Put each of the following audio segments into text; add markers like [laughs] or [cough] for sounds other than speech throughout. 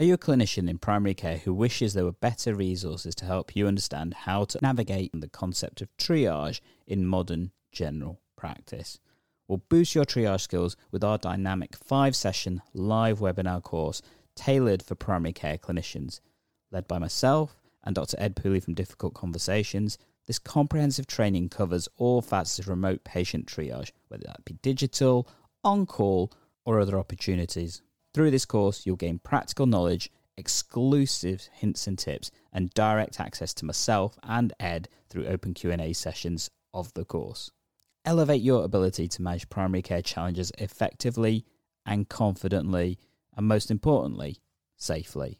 Are you a clinician in primary care who wishes there were better resources to help you understand how to navigate the concept of triage in modern general practice? We'll boost your triage skills with our dynamic five session live webinar course tailored for primary care clinicians. Led by myself and Dr. Ed Pooley from Difficult Conversations, this comprehensive training covers all facets of remote patient triage, whether that be digital, on call, or other opportunities. Through this course, you'll gain practical knowledge, exclusive hints and tips, and direct access to myself and Ed through open Q&A sessions of the course. Elevate your ability to manage primary care challenges effectively and confidently, and most importantly, safely.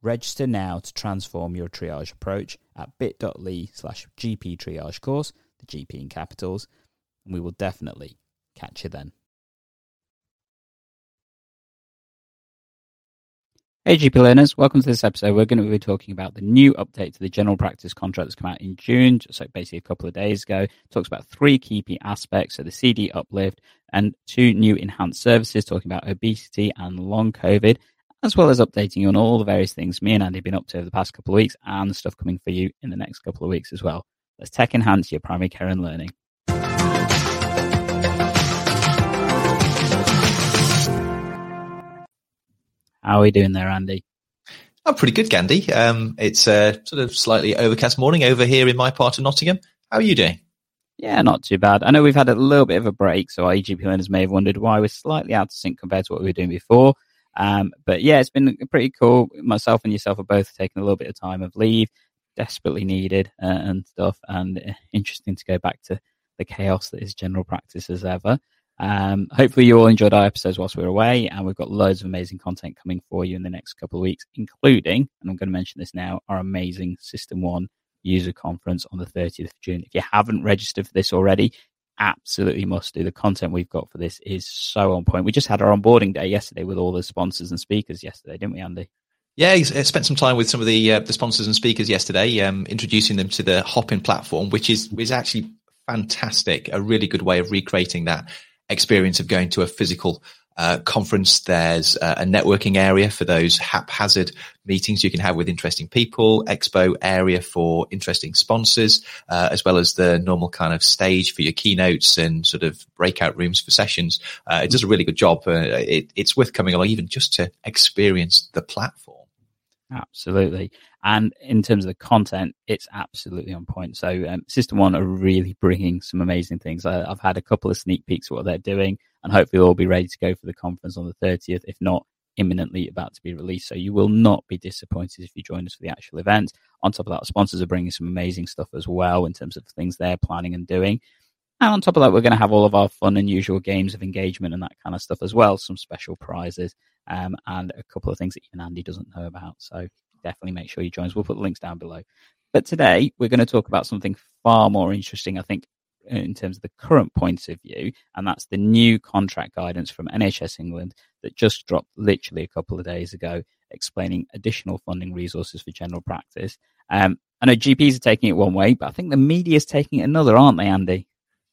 Register now to transform your triage approach at bit.ly slash GP triage course, the GP in capitals, and we will definitely catch you then. Hey GP learners, welcome to this episode. We're going to be talking about the new update to the general practice contract that's come out in June, so basically a couple of days ago. It talks about three key aspects, so the CD uplift and two new enhanced services talking about obesity and long COVID, as well as updating you on all the various things me and Andy have been up to over the past couple of weeks and stuff coming for you in the next couple of weeks as well. Let's tech enhance your primary care and learning. How are we doing there, Andy? I'm pretty good, Gandhi. Um, it's a sort of slightly overcast morning over here in my part of Nottingham. How are you doing? Yeah, not too bad. I know we've had a little bit of a break, so our EGP learners may have wondered why we're slightly out of sync compared to what we were doing before. Um, but yeah, it's been pretty cool. Myself and yourself are both taking a little bit of time of leave, desperately needed uh, and stuff, and uh, interesting to go back to the chaos that is general practice as ever. Um, hopefully you all enjoyed our episodes whilst we were away and we've got loads of amazing content coming for you in the next couple of weeks, including, and I'm going to mention this now, our amazing SystmOne user conference on the 30th of June. If you haven't registered for this already, absolutely must do. The content we've got for this is so on point. We just had our onboarding day yesterday with all the sponsors and speakers yesterday, didn't we, Andy? Yeah, I spent some time with some of the uh, the sponsors and speakers yesterday, um, introducing them to the Hopin platform, which is is actually fantastic. A really good way of recreating that experience of going to a physical uh, conference. There's uh, a networking area for those haphazard meetings you can have with interesting people, expo area for interesting sponsors, uh, as well as the normal kind of stage for your keynotes and sort of breakout rooms for sessions. Uh, it does a really good job. Uh, it, it's worth coming along even just to experience the platform. Absolutely. And in terms of the content, it's absolutely on point. So, um, SystmOne are really bringing some amazing things. I, have had a couple of sneak peeks of what they're doing, and hopefully, they'll be ready to go for the conference on the 30th, if not imminently about to be released. So, you will not be disappointed if you join us for the actual event. On top of that, sponsors are bringing some amazing stuff as well in terms of things they're planning and doing. And on top of that, we're going to have all of our fun and usual games of engagement and that kind of stuff as well. Some special prizes um, and a couple of things that even Andy doesn't know about. So definitely make sure you join us. We'll put the links down below. But today we're going to talk about something far more interesting, I think, in terms of the current point of view, and that's the new contract guidance from NHS England that just dropped literally a couple of days ago, explaining additional funding resources for general practice. Um, I know GPs are taking it one way, but I think the media is taking it another, aren't they, Andy?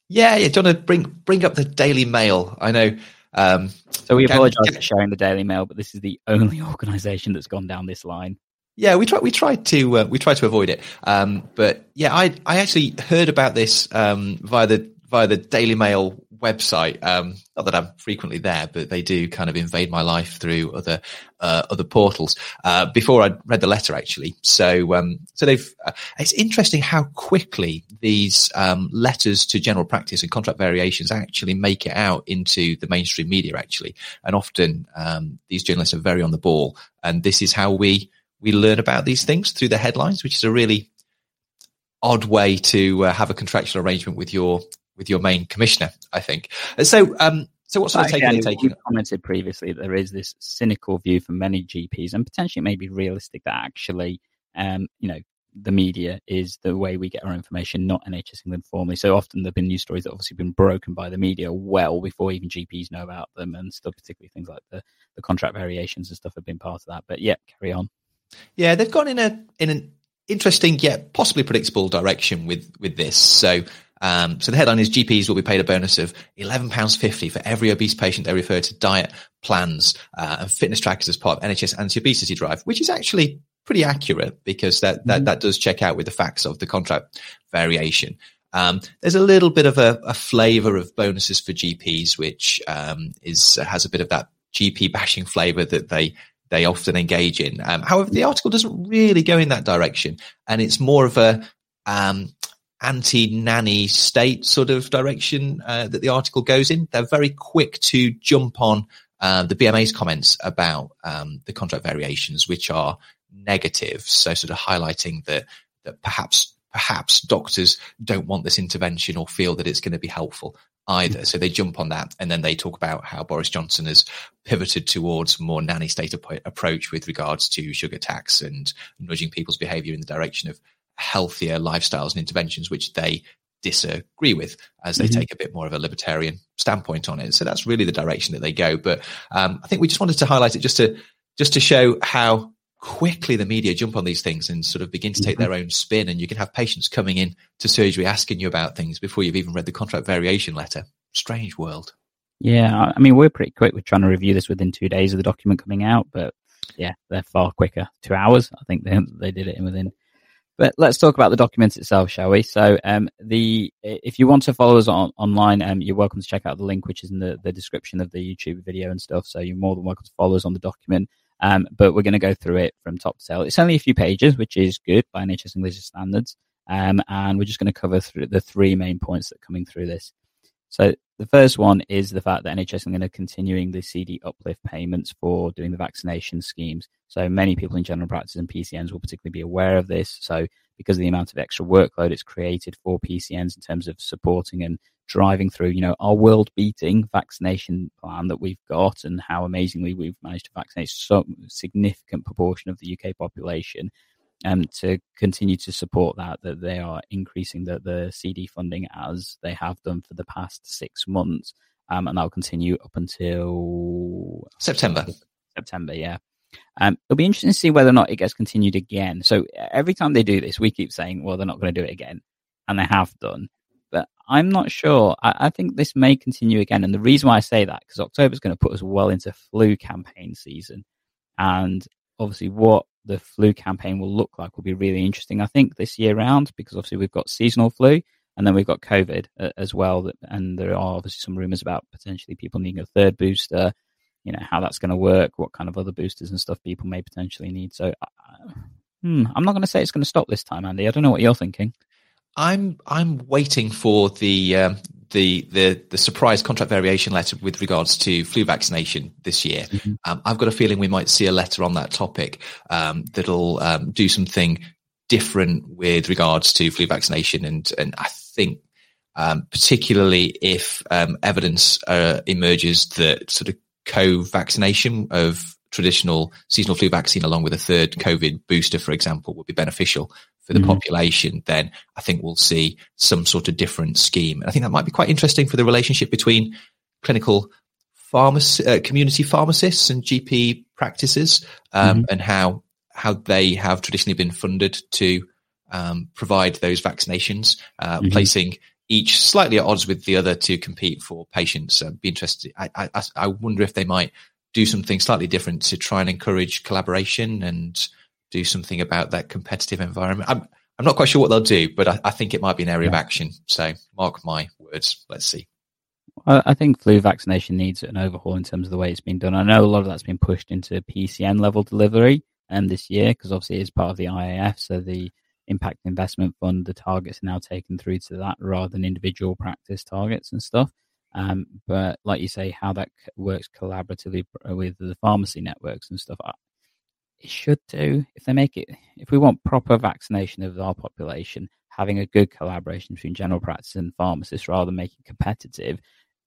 Yeah, yeah. Do you want to bring bring up the Daily Mail? I know um, so we apologise for sharing the Daily Mail, but this is the only [laughs] organisation that's gone down this line. Yeah, we try we tried to uh, we tried to avoid it, um, but yeah, I I actually heard about this um, via the via the Daily Mail website. Um, not that I'm frequently there, but they do kind of invade my life through other uh, other portals. Uh, before I read the letter, actually, so um, so they've. Uh, it's interesting how quickly these um, letters to general practice and contract variations actually make it out into the mainstream media. Actually, and often um, these journalists are very on the ball, and this is how we we learn about these things through the headlines, which is a really odd way to uh, have a contractual arrangement with your with your main commissioner, I think. So, um, so what sort of taking? taking? You commented previously that there is this cynical view from many GPs, and potentially maybe realistic that actually, um, you know, the media is the way we get our information, not NHS England formally. So often there've been news stories that obviously been broken by the media well before even GPs know about them, and stuff, particularly things like the the contract variations and stuff have been part of that. But yeah, carry on. Yeah, they've gone in a in an interesting yet possibly predictable direction with with this. So Um, so the headline is GPs will be paid a bonus of £11.50 for every obese patient they refer to diet plans uh, and fitness trackers as part of NHS anti-obesity drive, which is actually pretty accurate because that, that, mm-hmm. that does check out with the facts of the contract variation. Um, there's a little bit of a, a flavour of bonuses for GPs, which um, is has a bit of that GP bashing flavour that they they often engage in. Um, however, the article doesn't really go in that direction, and it's more of a um, anti-nanny state sort of direction uh, that the article goes in. They're very quick to jump on uh, the BMA's comments about um, the contract variations, which are negative. So, sort of highlighting that that perhaps perhaps doctors don't want this intervention or feel that it's going to be helpful either. So they jump on that and then they talk about how Boris Johnson has pivoted towards more nanny state approach with regards to sugar tax and nudging people's behavior in the direction of healthier lifestyles and interventions, which they disagree with as they mm-hmm. take a bit more of a libertarian standpoint on it. So that's really the direction that they go. But um, I think we just wanted to highlight it just to just to show how quickly the media jump on these things and sort of begin to take mm-hmm. their own spin. And you can have patients coming in to surgery asking you about things before you've even read the contract variation letter. Strange world. Yeah, I mean, we're pretty quick. We're trying to review this within two days of the document coming out, but yeah, they're far quicker. Two hours, I think they they did it in within. But let's talk about the document itself, shall we? So, um, the if you want to follow us on, online, um, you're welcome to check out the link, which is in the, the description of the YouTube video and stuff. So you're more than welcome to follow us on the document. Um, but we're going to go through it from top to tail. It's only a few pages, which is good by NHS English standards. Um, and we're just going to cover through the three main points that are coming through this. So the first one is the fact that NHS are going to continuing the CD uplift payments for doing the vaccination schemes. So many people in general practice and PCNs will particularly be aware of this. So because of the amount of extra workload it's created for PCNs in terms of supporting and driving through, you know, our world beating vaccination plan that we've got and how amazingly we've managed to vaccinate so significant proportion of the UK population and um, to continue to support that, that they are increasing the, the CD funding as they have done for the past six months. Um, and that'll continue up until September. September, yeah. Um, it'll be interesting to see whether or not it gets continued again. So every time they do this, we keep saying, well, they're not going to do it again. And they have done. But I'm not sure. I, I think this may continue again. And the reason why I say that, because October is going to put us well into flu campaign season. And obviously, what the flu campaign will look like will be really interesting, I think, this year round, because obviously we've got seasonal flu and then we've got COVID uh, as well. And there are obviously some rumors about potentially people needing a third booster you know how that's going to work, what kind of other boosters and stuff people may potentially need. So, uh, hmm, I'm not going to say it's going to stop this time, Andy. I don't know what you're thinking. I'm I'm waiting for the um, the the the surprise contract variation letter with regards to flu vaccination this year. Mm-hmm. Um, I've got a feeling we might see a letter on that topic um, that'll um, do something different with regards to flu vaccination, and and I think um, particularly if um, evidence uh, emerges that sort of co-vaccination of traditional seasonal flu vaccine along with a third COVID booster, for example, would be beneficial for the mm-hmm. population, then I think we'll see some sort of different scheme. And I think that might be quite interesting for the relationship between clinical pharmacy, uh, community pharmacists and GP practices, um, mm-hmm. and how how they have traditionally been funded to um, provide those vaccinations, uh, mm-hmm. placing each slightly at odds with the other to compete for patients. Uh, be interested. I, I, I wonder if they might do something slightly different to try and encourage collaboration and do something about that competitive environment. I'm I'm not quite sure what they'll do, but I, I think it might be an area yeah. of action. So mark my words. Let's see. I think flu vaccination needs an overhaul in terms of the way it's been done. I know a lot of that's been pushed into PCN level delivery and um, this year because obviously it's part of the IAF, so the impact investment fund, the targets are now taken through to that rather than individual practice targets and stuff. Um, but like you say, how that works collaboratively with the pharmacy networks and stuff, it should do. If they make it, if we want proper vaccination of our population, having a good collaboration between general practice and pharmacists rather than making competitive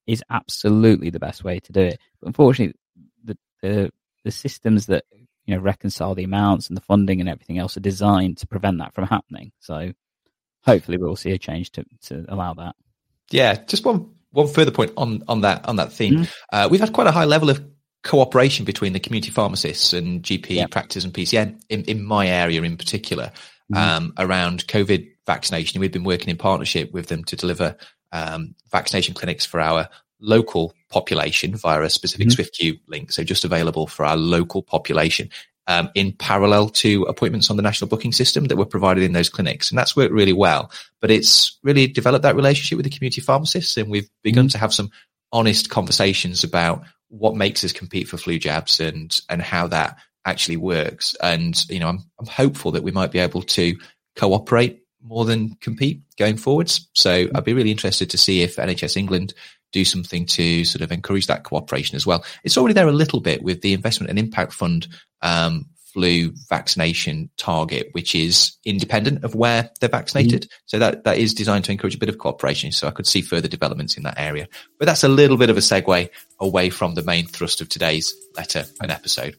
is absolutely the best way to do it. But unfortunately, the, the the systems that you know reconcile the amounts and the funding and everything else are designed to prevent that from happening. So hopefully we'll see a change to to allow that. Yeah, just one one further point on on that on that theme. Mm-hmm. Uh, we've had quite a high level of cooperation between the community pharmacists and GP practice and PCN in, in my area in particular. mm-hmm. um, around COVID vaccination. We've been working in partnership with them to deliver um, vaccination clinics for our local population via a specific mm-hmm. Swiftqueue link. So just available for our local population. Um, in parallel to appointments on the national booking system that were provided in those clinics. And that's worked really well. But it's really developed that relationship with the community pharmacists. And we've begun mm-hmm. to have some honest conversations about what makes us compete for flu jabs and, and how that actually works. And, you know, I'm, I'm hopeful that we might be able to cooperate more than compete going forwards. So I'd be really interested to see if NHS England do something to sort of encourage that cooperation as well. It's already there a little bit with the investment and impact fund um, flu vaccination target, which is independent of where they're vaccinated. Mm-hmm. So that, that is designed to encourage a bit of cooperation. So I could see further developments in that area. But that's a little bit of a segue away from the main thrust of today's letter and episode.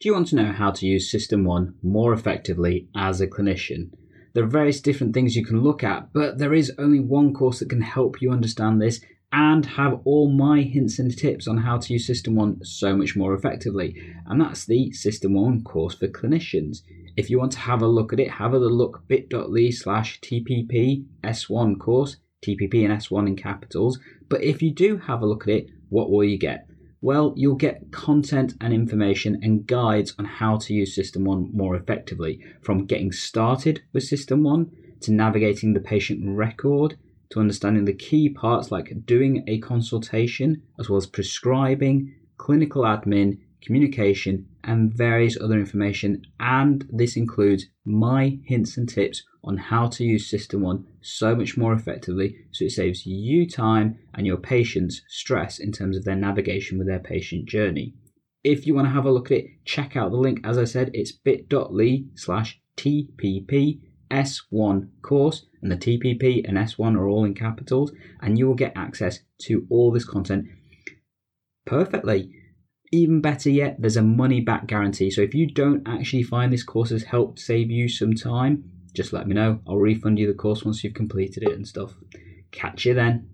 Do you want to know how to use SystmOne more effectively as a clinician? There are various different things you can look at, but there is only one course that can help you understand this and have all my hints and tips on how to use SystmOne so much more effectively, and that's the SystmOne course for clinicians. If you want to have a look at it, have a look bit.ly slash TPP S1 course, TPP and S1 in capitals. But if you do have a look at it, what will you get? Well, you'll get content and information and guides on how to use SystmOne more effectively, from getting started with SystmOne to navigating the patient record to understanding the key parts like doing a consultation, as well as prescribing, clinical admin, communication, and various other information. And this includes my hints and tips on how to use SystmOne so much more effectively so it saves you time and your patients stress in terms of their navigation with their patient journey. If you want to have a look at it, check out the link. As I said, it's bit.ly slash TPP S1 course, and the TPP and S1 are all in capitals, and you will get access to all this content perfectly. Even better yet, there's a money back guarantee. So if you don't actually find this course has helped save you some time, just let me know. I'll refund you the course once you've completed it and stuff. Catch you then.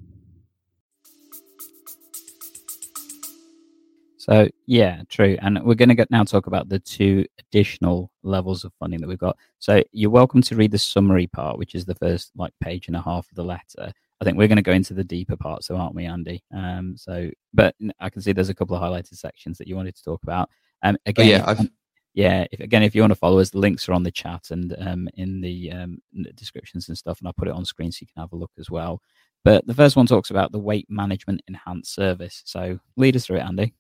So yeah, true. And we're going to now talk about the two additional levels of funding that we've got. So you're welcome to read the summary part, which is the first like page and a half of the letter. I think we're going to go into the deeper part, so aren't we, Andy? Um, so, but I can see there's a couple of highlighted sections that you wanted to talk about. Um, oh, again, yeah, I've yeah, if, again, if you want to follow us, the links are on the chat and um, in, the, um, descriptions and stuff, and I'll put it on screen so you can have a look as well. But the first one talks about the weight management enhanced service. So lead us through it, Andy.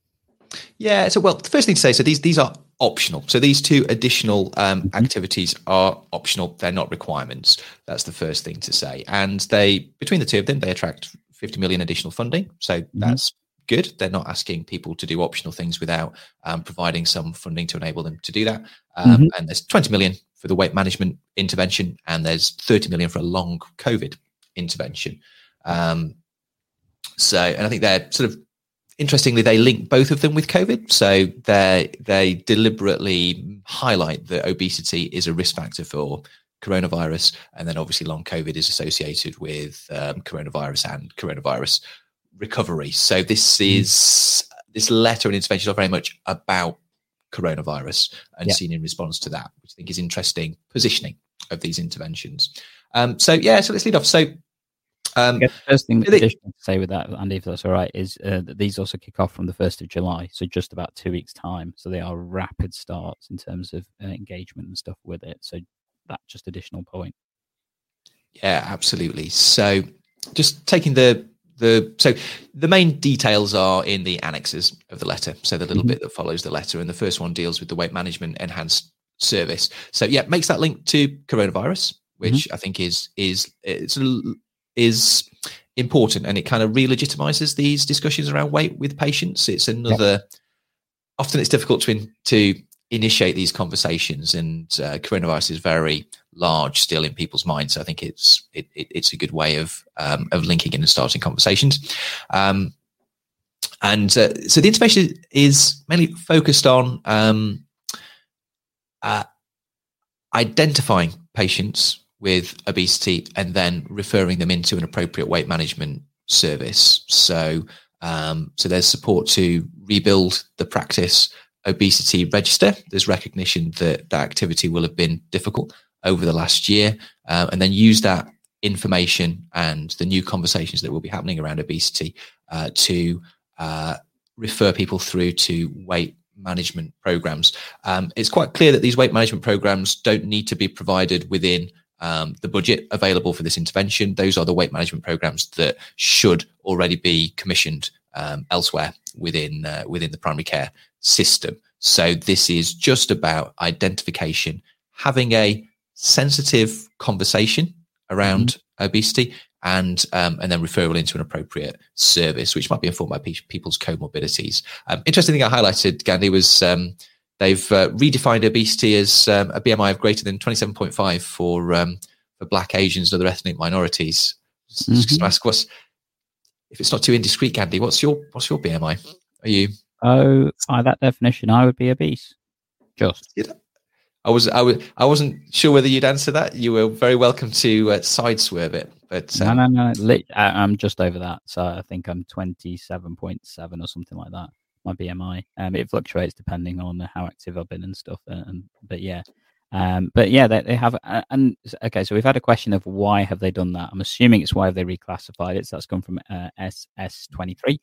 Yeah. So, well, the first thing to say, so these these are optional. So these two additional um, mm-hmm. activities are optional. They're not requirements. That's the first thing to say. And they, between the two of them, they attract 50 million additional funding. So mm-hmm. that's good. They're not asking people to do optional things without um, providing some funding to enable them to do that. Um, mm-hmm. And there's 20 million for the weight management intervention, and there's 30 million for a long COVID intervention. Um, so, and I think they're sort of interestingly they link both of them with COVID. So they they deliberately highlight that obesity is a risk factor for coronavirus, and then obviously long COVID is associated with um, coronavirus and coronavirus recovery. So this hmm. is this letter and intervention are very much about coronavirus and seen in response to that, which I think is interesting positioning of these interventions. Um, so yeah, so let's lead off. So um, the first thing they, to say with that, Andy, if that's all right, is uh, that these also kick off from the first of July, so just about two weeks' time. So they are rapid starts in terms of uh, engagement and stuff with it. So that just additional point. Yeah, absolutely. So just taking the the so the main details are in the annexes of the letter so the little mm-hmm. bit that follows the letter and the first one deals with the weight management enhanced service so yeah makes that link to coronavirus which mm-hmm. i think is is it's is important and it kind of re-legitimizes these discussions around weight with patients it's another often it's difficult to in, to initiate these conversations and uh, coronavirus is very large still in people's minds. So I think it's it, it, it's a good way of um, of linking in and starting conversations. Um, and uh, so the intervention is mainly focused on um, uh, identifying patients with obesity and then referring them into an appropriate weight management service. So um, so there's support to rebuild the practice obesity register. There's recognition that that activity will have been difficult over the last year, uh, and then use that information and the new conversations that will be happening around obesity uh, to uh, refer people through to weight management programs. Um, it's quite clear that these weight management programs don't need to be provided within um, the budget available for this intervention. Those are the weight management programs that should already be commissioned um, elsewhere within uh, within the primary care system. So this is just about identification, having a sensitive conversation around mm-hmm. obesity, and um, and then referral into an appropriate service, which might be informed by pe- people's comorbidities. Um, interesting thing I highlighted, Gandhi, was um, they've uh, redefined obesity as um, a BMI of greater than 27.5 for um, for Black Asians and other ethnic minorities. Mm-hmm. ask what's if it's not too indiscreet, Gandhi, what's your what's your BMI? Are you? Oh, by that definition, I would be obese. Just. I was I was I wasn't sure whether you'd answer that. You were very welcome to uh, side swerve it, but um, no, no, no. I, am just over that, so I think I'm 27.7 or something like that. My BMI. Um, it fluctuates depending on how active I've been and stuff. Uh, and but yeah, um, but yeah, they, they have. Uh, and okay, so we've had a question of why have they done that? I'm assuming it's why have they reclassified it. So that's come from uh, SS23.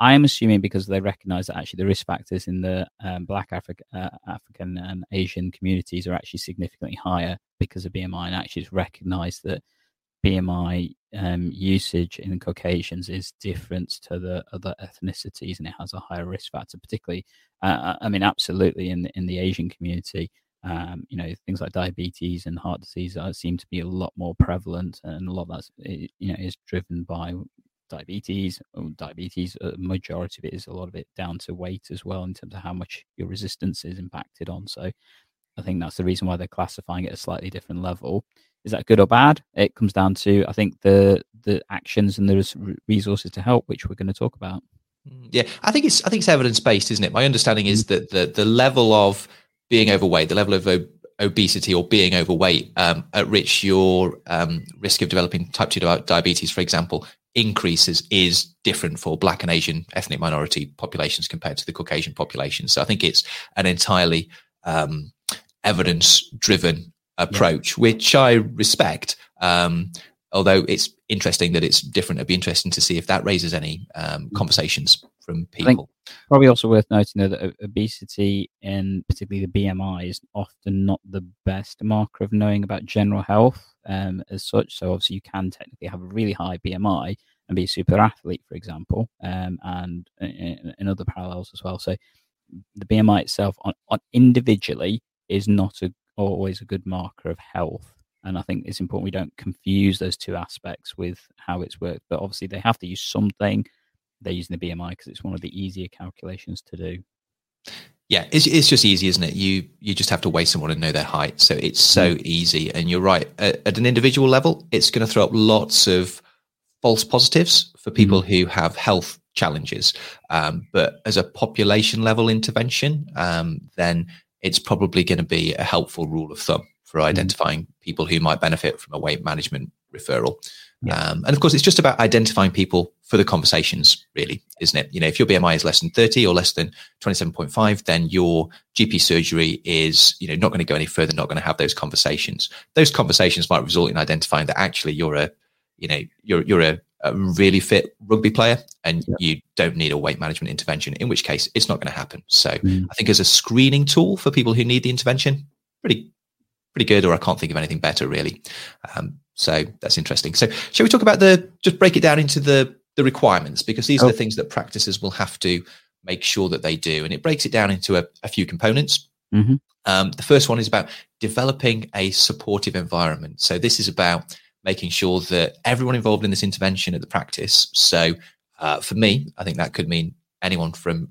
I'm assuming because they recognise that actually the risk factors in the um, Black uh, African and Asian communities are actually significantly higher because of BMI, and actually it's recognised that BMI um, usage in Caucasians is different to the other ethnicities, and it has a higher risk factor. Particularly, uh, uh I mean, absolutely in the, in the Asian community, um, you know, things like diabetes and heart disease are, seem to be a lot more prevalent, and a lot of that, you know, is driven by diabetes. Diabetes, a majority of it is a lot of it down to weight as well, in terms of how much your resistance is impacted on. So I think that's the reason why they're classifying it at a slightly different level. Is that good or bad? It comes down to I think the the actions and the resources to help, which we're going to talk about. Mm, yeah, I think it's I think it's evidence based, isn't it? My understanding is mm. that the the level of being overweight, the level of obesity or being overweight um, at which your um, risk of developing type 2 diabetes, for example, increases is different for black and asian ethnic minority populations compared to the caucasian population so i think it's an entirely um, evidence driven approach yeah. which i respect um, although it's interesting that it's different it'd be interesting to see if that raises any um, mm. conversations from people probably also worth noting though, that obesity and particularly the bmi is often not the best marker of knowing about general health um, as such. So obviously you can technically have a really high BMI and be a super athlete, for example, um, and in, in, other parallels as well. So the BMI itself on, on individually is not a, always a good marker of health. And I think it's important we don't confuse those two aspects with how it's worked. But obviously they have to use something. They're using the BMI because it's one of the easier calculations to do. Yeah, it's, it's just easy, isn't it? You you just have to weigh someone and know their height. So it's so mm. easy. And you're right. At, at an individual level, it's going to throw up lots of false positives for people mm. who have health challenges. Um, but as a population level intervention, um, then it's probably going to be a helpful rule of thumb for mm. identifying mm. people who might benefit from a weight management referral. Yeah. Um, and of course, it's just about identifying people for the conversations, really, isn't it? You know, if your BMI is less than 30 or less than 27.5, then your GP surgery is, you know, not going to go any further, not going to have those conversations. Those conversations might result in identifying that actually you're a, you know, you're, you're a, a really fit rugby player and yeah. you don't need a weight management intervention, in which case it's not going to happen. So mm. I think as a screening tool for people who need the intervention, pretty, pretty good, or I can't think of anything better really. Um, so that's interesting. So shall we talk about the just break it down into the the requirements because these oh. are the things that practices will have to make sure that they do, and it breaks it down into a, a few components. Mm-hmm. Um, the first one is about developing a supportive environment. So this is about making sure that everyone involved in this intervention at the practice. So uh, for me, I think that could mean anyone from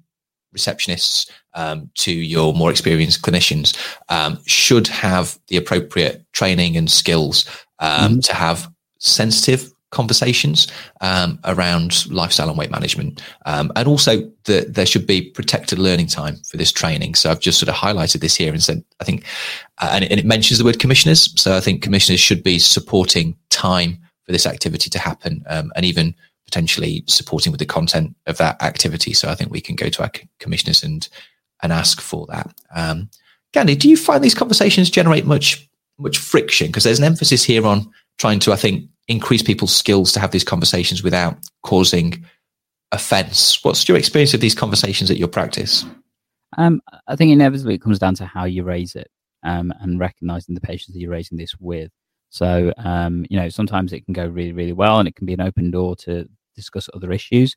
receptionists um, to your more experienced clinicians um, should have the appropriate training and skills um, mm-hmm. to have sensitive conversations um, around lifestyle and weight management. Um, and also that there should be protected learning time for this training. So I've just sort of highlighted this here and said, I think, uh, and, it, and, it, mentions the word commissioners. So I think commissioners should be supporting time for this activity to happen um, and even potentially supporting with the content of that activity. So I think we can go to our commissioners and and ask for that. Um, Gandhi, do you find these conversations generate much much friction? Because there's an emphasis here on trying to, I think, increase people's skills to have these conversations without causing offence. What's your experience of these conversations at your practice? Um, I think inevitably it comes down to how you raise it um, and recognizing the patients that you're raising this with. So, um, you know, sometimes it can go really, really well and it can be an open door to discuss other issues.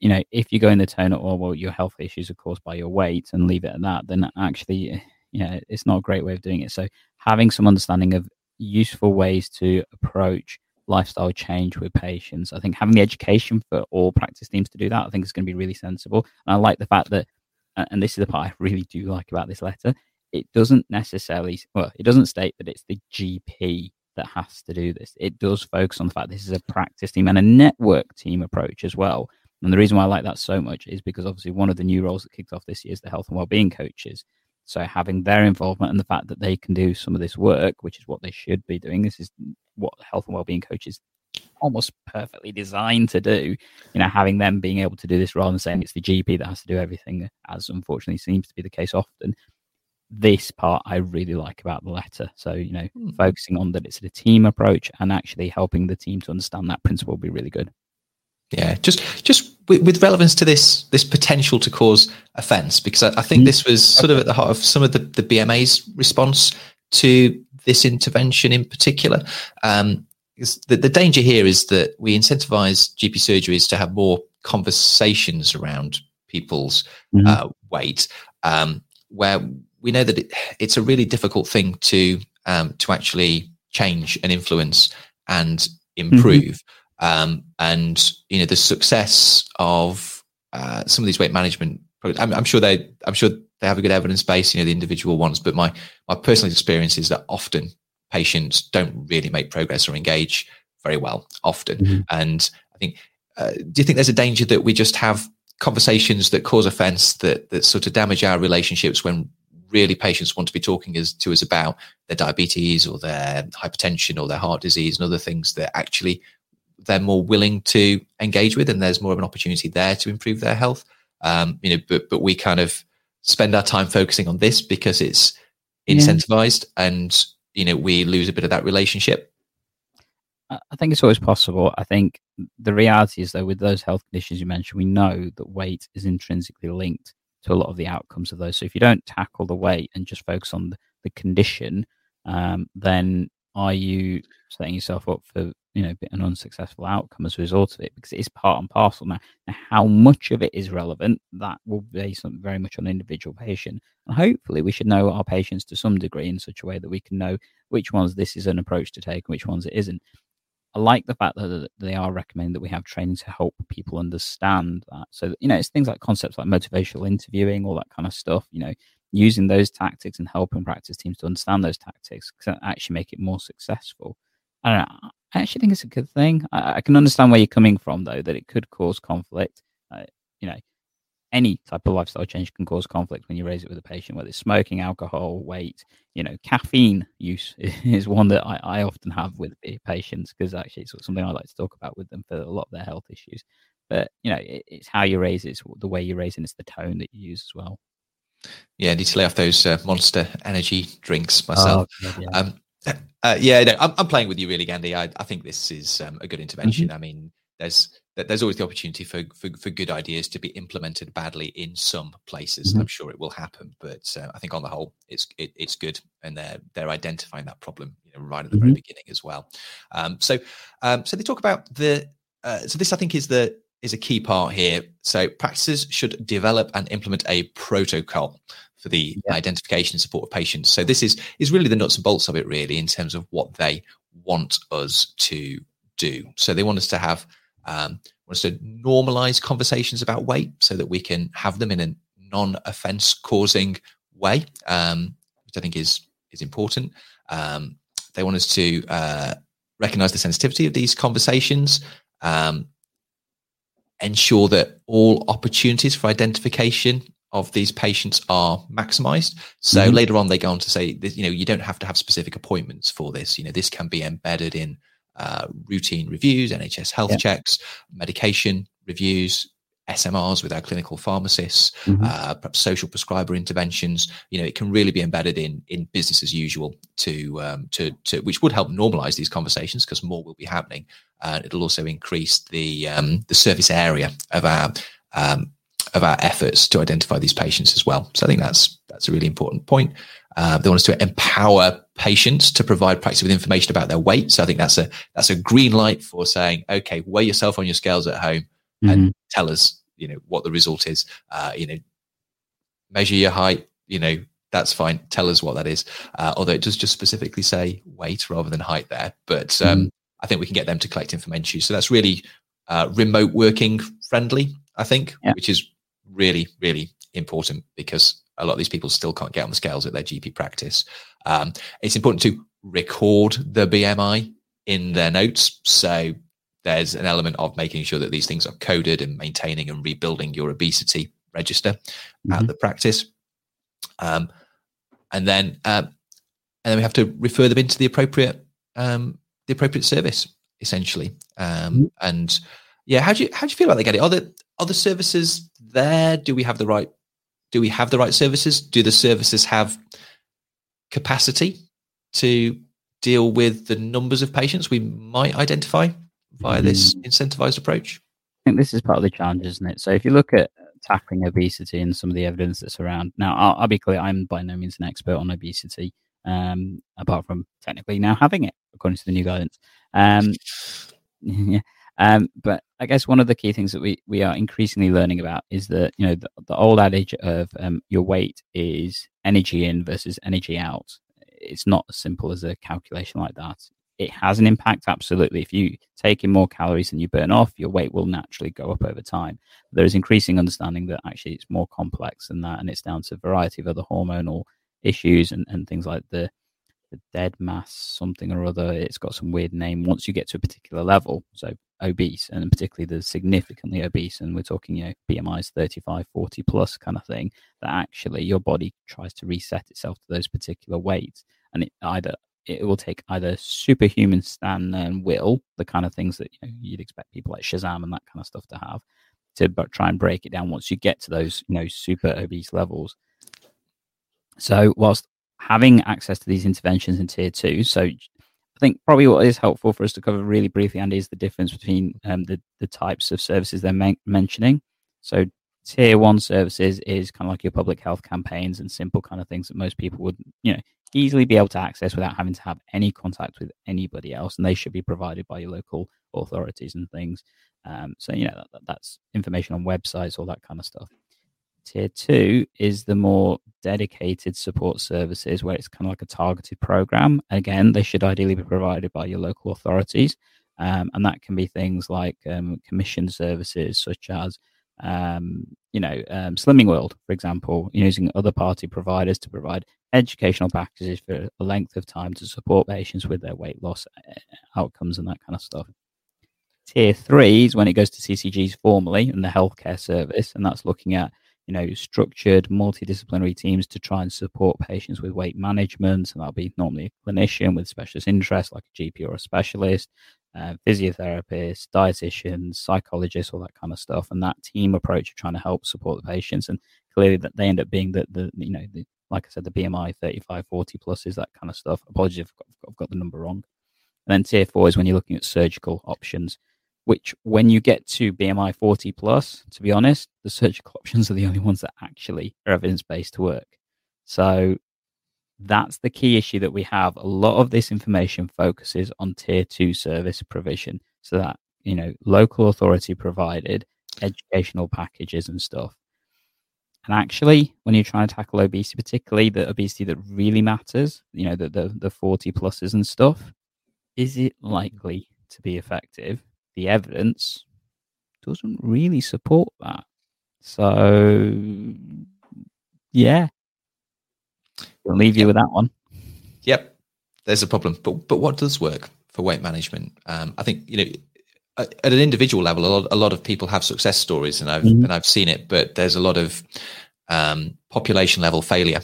You know, if you go in the tone of, oh, well, your health issues are caused by your weight and leave it at that, then actually, you know, it's not a great way of doing it. So, having some understanding of useful ways to approach lifestyle change with patients, I think having the education for all practice teams to do that, I think is going to be really sensible. And I like the fact that, and this is the part I really do like about this letter, it doesn't necessarily, well, it doesn't state that it's the GP that has to do this. It does focus on the fact this is a practice team and a network team approach as well. And the reason why I like that so much is because obviously one of the new roles that kicked off this year is the health and well-being coaches. So having their involvement and the fact that they can do some of this work, which is what they should be doing, this is what health and well-being coaches almost perfectly designed to do. You know, having them being able to do this rather than saying it's the GP that has to do everything, as unfortunately seems to be the case often, this part I really like about the letter. So, you know, mm. focusing on that it's a team approach and actually helping the team to understand that principle will be really good. Yeah, just just with, with relevance to this this potential to cause offence, because I, I think mm. this was sort of at the heart of some of the, the BMA's response to this intervention in particular. Um, the, the danger here is that we incentivize GP surgeries to have more conversations around people's mm-hmm. uh, weight, um, where we know that it, it's a really difficult thing to um, to actually change and influence and improve. Mm-hmm. Um, and you know the success of uh, some of these weight management. I'm, I'm, sure they. I'm sure they have a good evidence base. You know the individual ones, but my my personal experience is that often patients don't really make progress or engage very well. Often, mm-hmm. and I think. Uh, do you think there's a danger that we just have conversations that cause offense that that sort of damage our relationships when really patients want to be talking as, to us about their diabetes or their hypertension or their heart disease and other things that actually they're more willing to engage with and there's more of an opportunity there to improve their health um, you know but but we kind of spend our time focusing on this because it's incentivized yeah. and you know we lose a bit of that relationship I think it's always possible. I think the reality is, though, with those health conditions you mentioned, we know that weight is intrinsically linked to a lot of the outcomes of those. So if you don't tackle the weight and just focus on the, condition, um, then are you setting yourself up for you know an unsuccessful outcome as a result of it? Because it is part and parcel. Now, now how much of it is relevant that will be something very much on individual patient, and hopefully we should know our patients to some degree in such a way that we can know which ones this is an approach to take and which ones it isn't. I like the fact that they are recommending that we have training to help people understand that. So, you know, it's things like concepts like motivational interviewing, all that kind of stuff, you know, using those tactics and helping practice teams to understand those tactics can actually make it more successful. I don't know. I actually think it's a good thing. I, I can understand where you're coming from, though, that it could cause conflict. Uh, you know, any type of lifestyle change can cause conflict when you raise it with a patient, whether it's smoking, alcohol, weight, you know, caffeine use [laughs] is one that I, I often have with patients because actually it's something I like to talk about with them for a lot of their health issues. But, you know, it, it's how you raise it, it's the way you raise it, it's the tone that you use as well. Yeah, I need to lay off those uh, monster energy drinks myself. Oh, yeah. Um, uh, yeah, no, I'm, I'm, playing with you really, Gandhi. I, I think this is um, a good intervention. Mm-hmm. I mean, there's there's always the opportunity for, for, for good ideas to be implemented badly in some places. Mm-hmm. I'm sure it will happen, but uh, I think on the whole, it's it, it's good, and they're they're identifying that problem you know, right at the mm-hmm. very beginning as well. Um, so um, so they talk about the uh, so this I think is the is a key part here. So practices should develop and implement a protocol for the yeah. identification and support of patients. So this is is really the nuts and bolts of it, really, in terms of what they want us to do. So they want us to have um, wants to normalize conversations about weight so that we can have them in a non-offense causing way, um, which I think is is important. Um, they want us to uh, recognize the sensitivity of these conversations, um, ensure that all opportunities for identification of these patients are maximized. So mm-hmm. later on, they go on to say that you know you don't have to have specific appointments for this. You know this can be embedded in uh, routine reviews, NHS health yeah. checks, medication reviews, SMRs with our clinical pharmacists, mm-hmm. uh, perhaps social prescriber interventions. You know, it can really be embedded in in business as usual to um, to to which would help normalize these conversations because more will be happening. Uh, it'll also increase the um, the surface area of our um, of our efforts to identify these patients as well. So I think that's that's a really important point. Uh, they want us to empower patients to provide practice with information about their weight. So I think that's a that's a green light for saying, okay, weigh yourself on your scales at home mm-hmm. and tell us, you know, what the result is. Uh, you know, measure your height. You know, that's fine. Tell us what that is. Uh, although it does just specifically say weight rather than height there. But um, mm-hmm. I think we can get them to collect information. So that's really uh, remote working friendly, I think, yeah. which is really, really important because a lot of these people still can't get on the scales at their GP practice. Um, it's important to record the BMI in their notes. So there's an element of making sure that these things are coded and maintaining and rebuilding your obesity register mm-hmm. at the practice. Um, and then, um, and then we have to refer them into the appropriate, um, the appropriate service, essentially. Um, mm-hmm. And yeah, how do you how do you feel about they get it? Are the are the services there? Do we have the right do we have the right services? Do the services have capacity to deal with the numbers of patients we might identify via this mm. incentivized approach? I think this is part of the challenge, isn't it? So if you look at tackling obesity and some of the evidence that's around, now I'll, I'll be clear, I'm by no means an expert on obesity, um, apart from technically now having it according to the new guidance. Um, [laughs] yeah. Um, but I guess one of the key things that we, we are increasingly learning about is that, you know, the, the old adage of um, your weight is energy in versus energy out. It's not as simple as a calculation like that. It has an impact, absolutely. If you take in more calories than you burn off, your weight will naturally go up over time. There is increasing understanding that actually it's more complex than that, and it's down to a variety of other hormonal issues and, and things like the the dead mass something or other. It's got some weird name. Once you get to a particular level, so obese and particularly the significantly obese, and we're talking, you know, BMIs 35, 40 plus kind of thing, that actually your body tries to reset itself to those particular weights. And it either it will take either superhuman stand and will, the kind of things that you know, you'd expect people like Shazam and that kind of stuff to have, to but try and break it down once you get to those, you know, super obese levels. So whilst having access to these interventions in tier two. So I think probably what is helpful for us to cover really briefly, Andy, is the difference between um, the, the types of services they're men- mentioning. So tier one services is kind of like your public health campaigns and simple kind of things that most people would, you know, easily be able to access without having to have any contact with anybody else. And they should be provided by your local authorities and things. Um, so, you know, that, that's information on websites, all that kind of stuff. Tier two is the more dedicated support services where it's kind of like a targeted program. Again, they should ideally be provided by your local authorities. Um, and that can be things like um, commission services such as um, you know um, slimming world for example using other party providers to provide educational packages for a length of time to support patients with their weight loss uh, outcomes and that kind of stuff tier three is when it goes to ccgs formally and the healthcare service and that's looking at you know, structured multidisciplinary teams to try and support patients with weight management. And that'll be normally a clinician with specialist interests like a GP or a specialist, uh, physiotherapists, dietitians, psychologists, all that kind of stuff. And that team approach of trying to help support the patients. And clearly that they end up being the, the you know, the, like I said, the BMI 35, 40 plus is that kind of stuff. Apologies if I've got, I've got the number wrong. And then tier four is when you're looking at surgical options which when you get to BMI 40 plus, to be honest, the surgical [laughs] options are the only ones that actually are evidence based to work. So that's the key issue that we have. A lot of this information focuses on tier two service provision. So that, you know, local authority provided educational packages and stuff. And actually, when you're trying to tackle obesity, particularly the obesity that really matters, you know, the, the, the 40 pluses and stuff, is it likely to be effective? The evidence doesn't really support that. So, yeah, we'll leave you with that one. Yep, there's a problem. But but what does work for weight management? Um, I think you know at an individual level, a lot, a lot of people have success stories, and I've mm-hmm. and I've seen it. But there's a lot of um, population level failure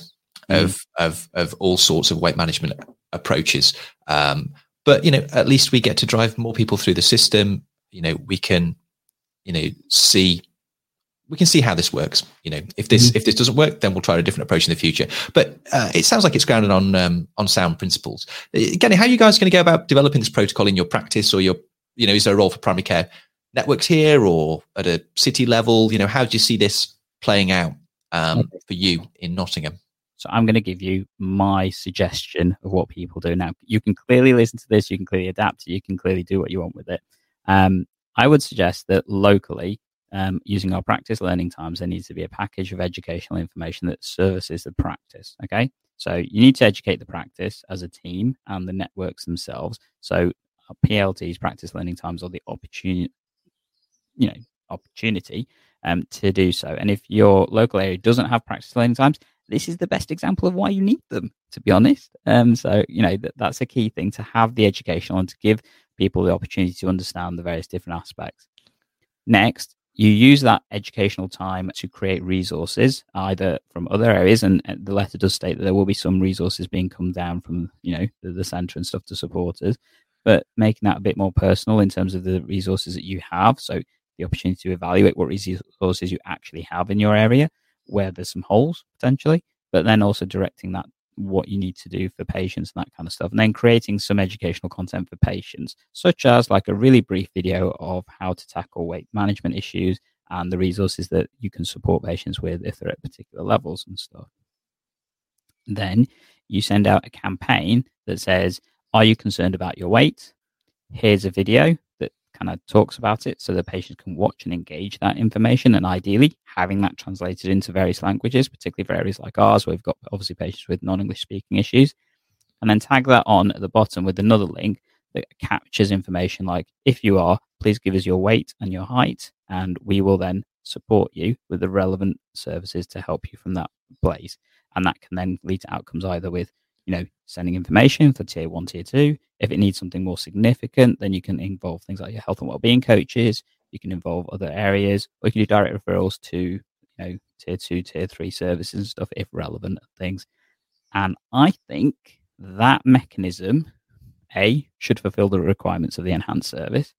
mm-hmm. of of of all sorts of weight management approaches. Um, but you know, at least we get to drive more people through the system. You know, we can, you know, see we can see how this works. You know, if this Mhm. if this doesn't work, then we'll try a different approach in the future. But uh, it sounds like it's grounded on um, on sound principles. Uh, Again, how are you guys going to go about developing this protocol in your practice, or your you know, is there a role for primary care networks here, or at a city level? You know, how do you see this playing out um, for you in Nottingham? So I'm going to give you my suggestion of what people do. Now, you can clearly listen to this, you can clearly adapt it, you can clearly do what you want with it. Um, I would suggest that locally, um, using our practice learning times, there needs to be a package of educational information that services the practice. Okay. So you need to educate the practice as a team and the networks themselves. So our PLTs, practice learning times, are the opportunity, you know, opportunity um, to do so. And if your local area doesn't have practice learning times, this is the best example of why you need them, to be honest. Um, so, you know, that, that's a key thing to have the educational and to give people the opportunity to understand the various different aspects. Next, you use that educational time to create resources either from other areas and the letter does state that there will be some resources being come down from you know the, the center and stuff to supporters but making that a bit more personal in terms of the resources that you have so the opportunity to evaluate what resources you actually have in your area where there's some holes potentially but then also directing that what you need to do for patients and that kind of stuff and then creating some educational content for patients such as like a really brief video of how to tackle weight management issues and the resources that you can support patients with if they're at particular levels and stuff. Then you send out a campaign that says are you concerned about your weight? Here's a video kind of talks about it so the patients can watch and engage that information and ideally having that translated into various languages particularly for areas like ours where we've got obviously patients with non-english speaking issues and then tag that on at the bottom with another link that captures information like if you are please give us your weight and your height and we will then support you with the relevant services to help you from that place. And that can then lead to outcomes either with you know sending information for tier one tier two. If it needs something more significant then you can involve things like your health and well-being coaches. You can involve other areas or you can do direct referrals to you know tier two tier three services and stuff if relevant things. And i think that mechanism a should fulfill the requirements of the enhanced service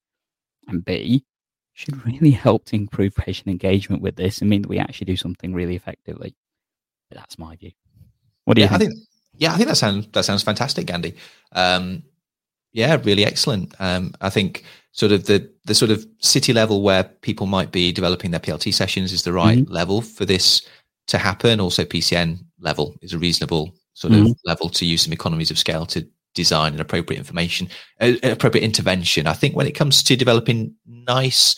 and b should really help to improve patient engagement with this and mean that we actually do something really effectively. But that's my view. What do you yeah, think? I think yeah, I think that sounds that sounds fantastic, Andy. Um, yeah, really excellent. Um, I think sort of the the sort of city level where people might be developing their PLT sessions is the right Mhm. level for this to happen. Also, PCN level is a reasonable sort Mhm. of level to use some economies of scale to design an appropriate information, uh, appropriate intervention. I think when it comes to developing nice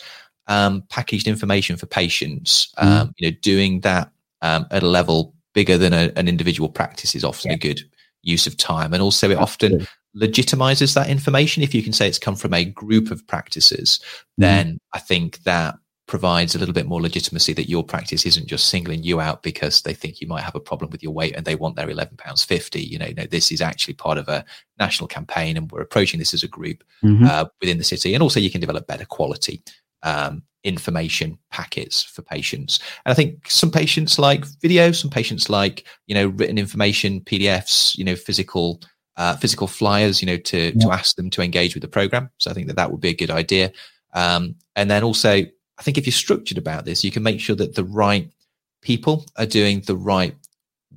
um, packaged information for patients, um, you know, doing that um, at a level bigger than a, an individual practice is often Yeah. a good use of time, and also it often legitimizes that information. If you can say it's come from a group of practices, Mm-hmm. then I think that provides a little bit more legitimacy that your practice isn't just singling you out because they think you might have a problem with your weight and they want their 11 pounds 50 you know no, this is actually part of a national campaign and we're approaching this as a group Mhm. uh, within the city and also you can develop better quality um, information packets for patients. And i think some patients like video some patients like you know written information pdfs you know physical uh, physical flyers you know to to ask them to engage with the program. So i think that that would be a good idea. Um, and then also i think if you're structured about this you can make sure that the right people are doing the right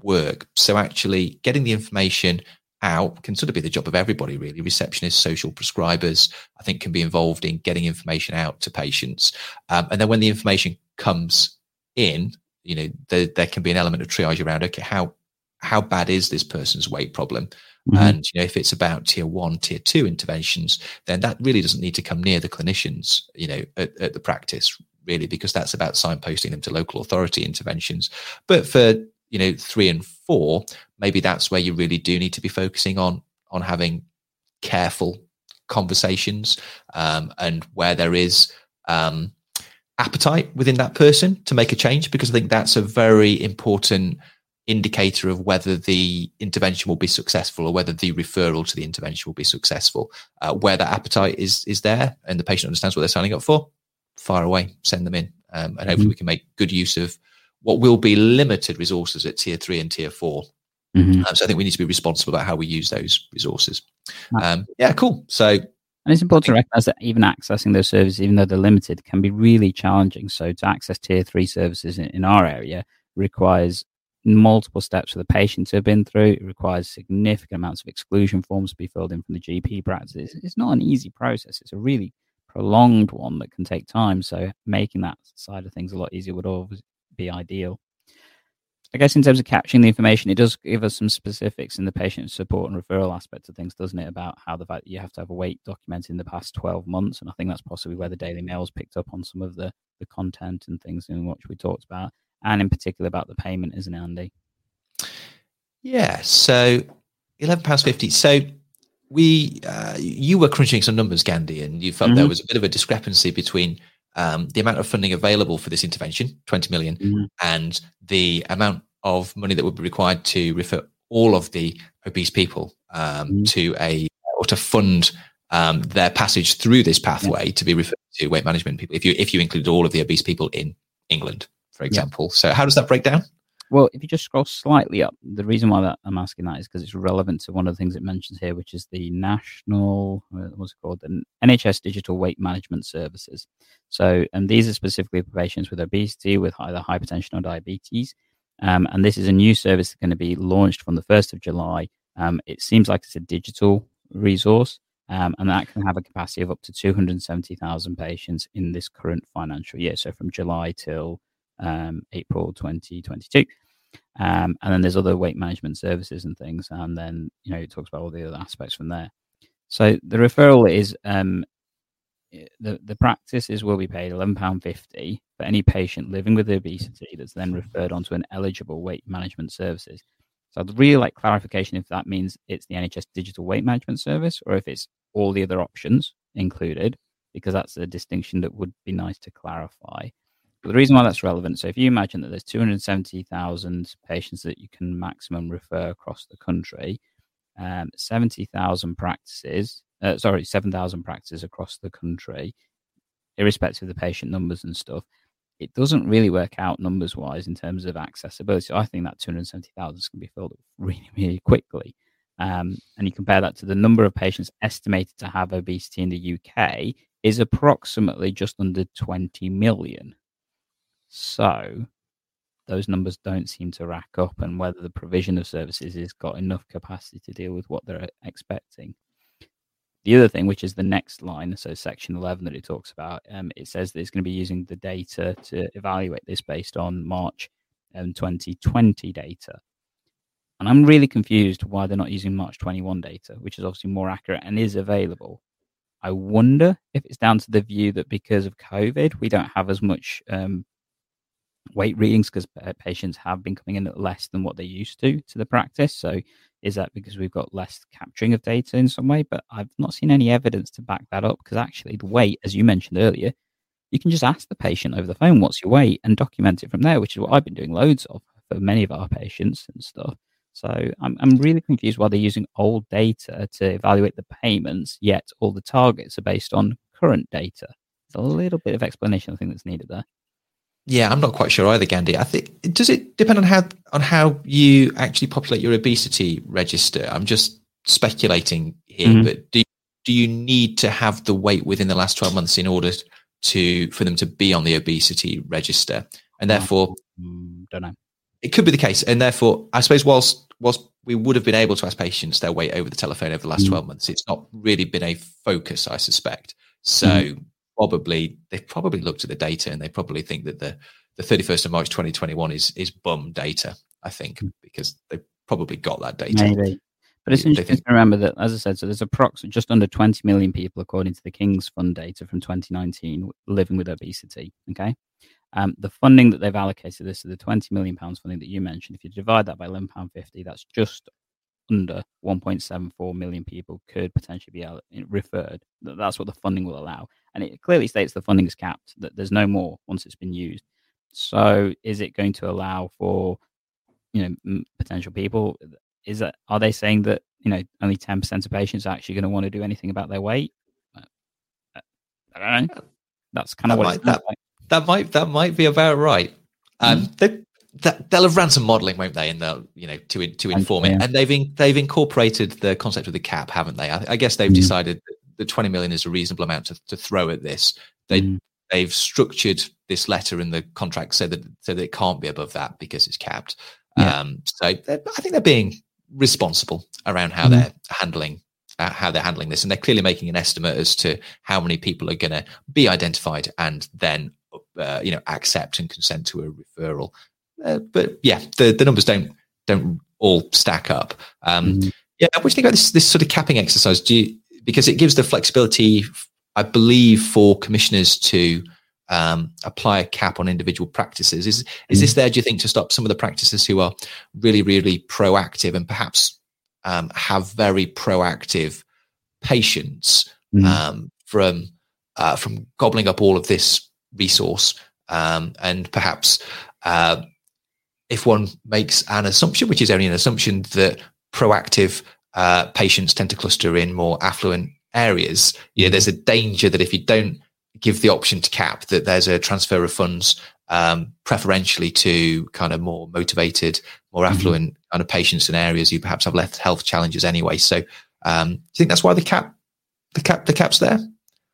work. So actually getting the information out can sort of be the job of everybody really. Receptionists social prescribers i think can be involved in getting information out to patients. Um, and then when the information comes in you know there, there can be an element of triage around okay how how bad is this person's weight problem? Mhm. and you know if it's about tier one tier two interventions then that really doesn't need to come near the clinicians you know at, at the practice really because that's about signposting them to local authority interventions. But for you know three and four maybe that's where you really do need to be focusing on on having careful conversations um, and where there is um, appetite within that person to make a change because i think that's a very important indicator of whether the intervention will be successful or whether the referral to the intervention will be successful. Uh, where that appetite is is there and the patient understands what they're signing up for far away send them in um, and hopefully we can make good use of what will be limited resources at tier three and tier four Mhm. um, so I think we need to be responsible about how we use those resources. Um, yeah, cool. So And it's important to recognize that even accessing those services, even though they're limited, can be really challenging. So to access tier three services in, in our area requires multiple steps for the patient to have been through. It requires significant amounts of exclusion forms to be filled in from the GP practice. It's, it's not an easy process. It's a really prolonged one that can take time. So making that side of things a lot easier would always be ideal. I guess in terms of capturing the information, it does give us some specifics in the patient support and referral aspect of things, doesn't it? About how the fact that you have to have a weight documented in the past 12 months. And I think that's possibly where the Daily Mail's picked up on some of the, the content and things in which we talked about, and in particular about the payment, isn't it, Andy? Yeah. So £11.50. So we, uh, you were crunching some numbers, Gandhi, and you felt mm-hmm. there was a bit of a discrepancy between um, the amount of funding available for this intervention, 20 million, mm-hmm. and the amount of money that would be required to refer all of the obese people um, mm-hmm. to a or to fund um, their passage through this pathway yeah. to be referred to weight management people. If you if you include all of the obese people in England, for example, yeah. so how does that break down? Well, if you just scroll slightly up, the reason why that I'm asking that is because it's relevant to one of the things it mentions here, which is the national, what's it called, the NHS Digital Weight Management Services. So, and these are specifically for patients with obesity, with either hypertension or diabetes. Um, and this is a new service that's going to be launched from the 1st of July. Um, it seems like it's a digital resource, um, and that can have a capacity of up to 270,000 patients in this current financial year. So, from July till um, April 2022. Um, and then there's other weight management services and things. And then, you know, it talks about all the other aspects from there. So the referral is um, the, the practices will be paid £11.50 for any patient living with obesity that's then referred onto an eligible weight management services. So I'd really like clarification if that means it's the NHS digital weight management service or if it's all the other options included, because that's a distinction that would be nice to clarify. But the reason why that's relevant, so if you imagine that there's 270,000 patients that you can maximum refer across the country, um, 70,000 practices, uh, sorry, 7,000 practices across the country, irrespective of the patient numbers and stuff, it doesn't really work out numbers wise in terms of accessibility. So I think that 270,000 is going to be filled up really, really quickly. Um, and you compare that to the number of patients estimated to have obesity in the UK is approximately just under 20 million. So those numbers don't seem to rack up, and whether the provision of services has got enough capacity to deal with what they're expecting. The other thing, which is the next line, so section 11 that it talks about, um, it says that it's going to be using the data to evaluate this based on March um, 2020 data. And I'm really confused why they're not using March 21 data, which is obviously more accurate and is available. I wonder if it's down to the view that because of COVID, we don't have as much um, weight readings because patients have been coming in at less than what they used to to the practice. So is that because we've got less capturing of data in some way? But I've not seen any evidence to back that up because actually the weight, as you mentioned earlier, you can just ask the patient over the phone what's your weight and document it from there, which is what I've been doing loads of for many of our patients and stuff. So I'm I'm really confused why they're using old data to evaluate the payments, yet all the targets are based on current data. There's a little bit of explanation I think that's needed there. Yeah, I'm not quite sure either, Gandhi. I think does it depend on how on how you actually populate your obesity register? I'm just speculating here, mm-hmm. but do do you need to have the weight within the last 12 months in order to for them to be on the obesity register? And therefore, mm, don't know. It could be the case, and therefore, I suppose whilst whilst we would have been able to ask patients their weight over the telephone over the last mm-hmm. 12 months, it's not really been a focus, I suspect. So mm-hmm probably they've probably looked at the data and they probably think that the the 31st of March 2021 is is bum data. I think hmm. because they probably got that data. Maybe. But it's interesting to remember that, as I said, so there's approximately just under 20 million people, according to the King's Fund data from 2019, living with obesity. Okay. Um, the funding that they've allocated this is the 20 million pounds funding that you mentioned. If you divide that by 11 pound 50, that's just under 1.74 million people could potentially be referred. That's what the funding will allow. And it clearly states the funding is capped, that there's no more once it's been used. So is it going to allow for, you know, potential people? Is that, are they saying that, you know, only 10% of patients are actually going to want to do anything about their weight? Uh, I don't know. That's kind of that what might, that, like. that might, that might be about right. Um, mm-hmm. they, that, they'll have ran some modelling, won't they? And they'll, you know, to to inform yeah. it. And they've in, they've incorporated the concept of the cap, haven't they? I, I guess they've mm. decided the 20 million is a reasonable amount to, to throw at this. They mm. they've structured this letter in the contract so that so that it can't be above that because it's capped. Yeah. Um, so I think they're being responsible around how mm. they're handling uh, how they're handling this, and they're clearly making an estimate as to how many people are going to be identified and then uh, you know accept and consent to a referral. Uh, but yeah, the, the numbers don't don't all stack up. Um, mm. Yeah, what do you think about this this sort of capping exercise? Do you because it gives the flexibility, I believe, for commissioners to um, apply a cap on individual practices. Is is mm. this there? Do you think to stop some of the practices who are really really proactive and perhaps um, have very proactive patients mm. um, from uh, from gobbling up all of this resource um, and perhaps uh, if one makes an assumption, which is only an assumption, that proactive uh, patients tend to cluster in more affluent areas, you know, there's a danger that if you don't give the option to cap, that there's a transfer of funds um, preferentially to kind of more motivated, more mm-hmm. affluent mm-hmm. kind of patients in areas who perhaps have less health challenges anyway. So, um, do you think that's why the cap, the cap, the cap's there?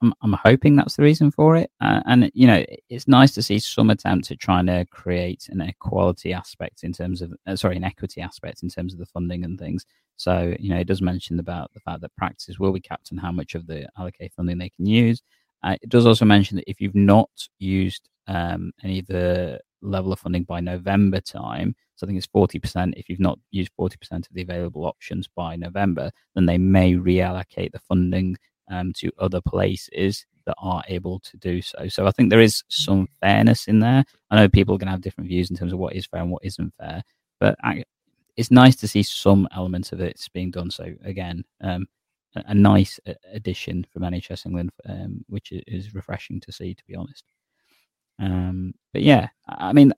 I'm, I'm hoping that's the reason for it. Uh, and, you know, it's nice to see some attempt at trying to create an equality aspect in terms of, uh, sorry, an equity aspect in terms of the funding and things. So, you know, it does mention about the fact that practices will be capped on how much of the allocated funding they can use. Uh, it does also mention that if you've not used um, any of the level of funding by November time, so I think it's 40%. If you've not used 40% of the available options by November, then they may reallocate the funding um, to other places that are able to do so. So I think there is some fairness in there. I know people are going to have different views in terms of what is fair and what isn't fair, but I, it's nice to see some elements of it being done. So again, um, a, a, nice addition from NHS England, um, which is refreshing to see, to be honest. Um, but yeah, I mean,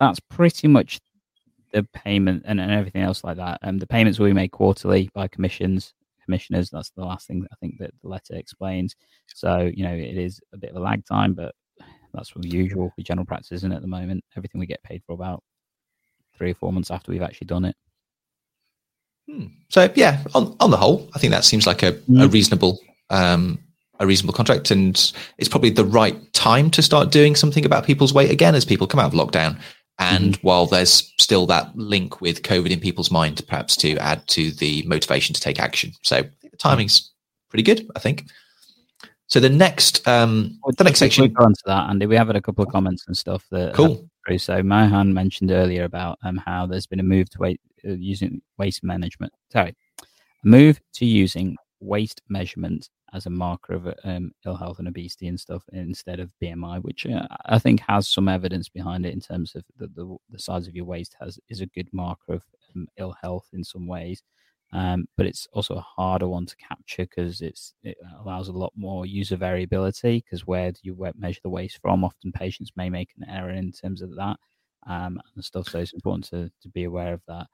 that's pretty much the payment and, and everything else like that. Um, the payments will be made quarterly by commissions commissioners. That's the last thing I think that the letter explains. So, you know, it is a bit of a lag time, but that's the usual for general practice, isn't it, at the moment? Everything we get paid for about three or four months after we've actually done it. Hmm. So yeah, on on the whole, I think that seems like a, mm. a reasonable um, a reasonable contract, and it's probably the right time to start doing something about people's weight again as people come out of lockdown. And mm-hmm. while there's still that link with COVID in people's mind, perhaps to add to the motivation to take action. So the timing's pretty good, I think. So the next, um, well, the next section. Go on to that, Andy. We have had a couple of comments and stuff that cool. So Mohan mentioned earlier about um, how there's been a move to wait, uh, using waist management. Sorry, move to using waist measurement as a marker of um, ill health and obesity and stuff instead of BMI, which uh, I think has some evidence behind it in terms of the, the, the size of your waist has is a good marker of um, ill health in some ways. Um, but it's also a harder one to capture because it allows a lot more user variability. Because where do you measure the waist from? Often patients may make an error in terms of that um, and stuff. So it's important to to be aware of that.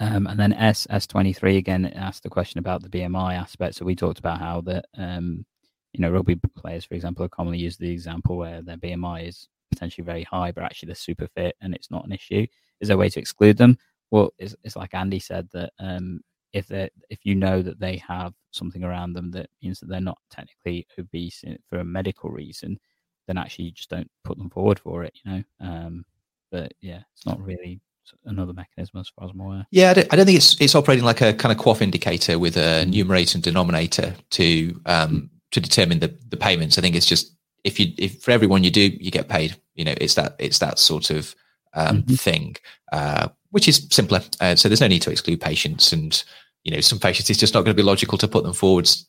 Um, and then S S23 again asked the question about the BMI aspect. So we talked about how that um, you know rugby players, for example, are commonly use the example where their BMI is potentially very high, but actually they're super fit and it's not an issue. Is there a way to exclude them? Well, it's, it's like Andy said that um, if they if you know that they have something around them that means that they're not technically obese for a medical reason, then actually you just don't put them forward for it. You know, um, but yeah, it's not really another mechanism as far as I'm aware. Yeah, I don't, I don't, think it's it's operating like a kind of QOF indicator with a mm. numerator and denominator to um, to determine the the payments. I think it's just if you if for everyone you do you get paid. You know, it's that it's that sort of um, mm-hmm. thing, uh, which is simpler. Uh, so there's no need to exclude patients, and you know, some patients it's just not going to be logical to put them forwards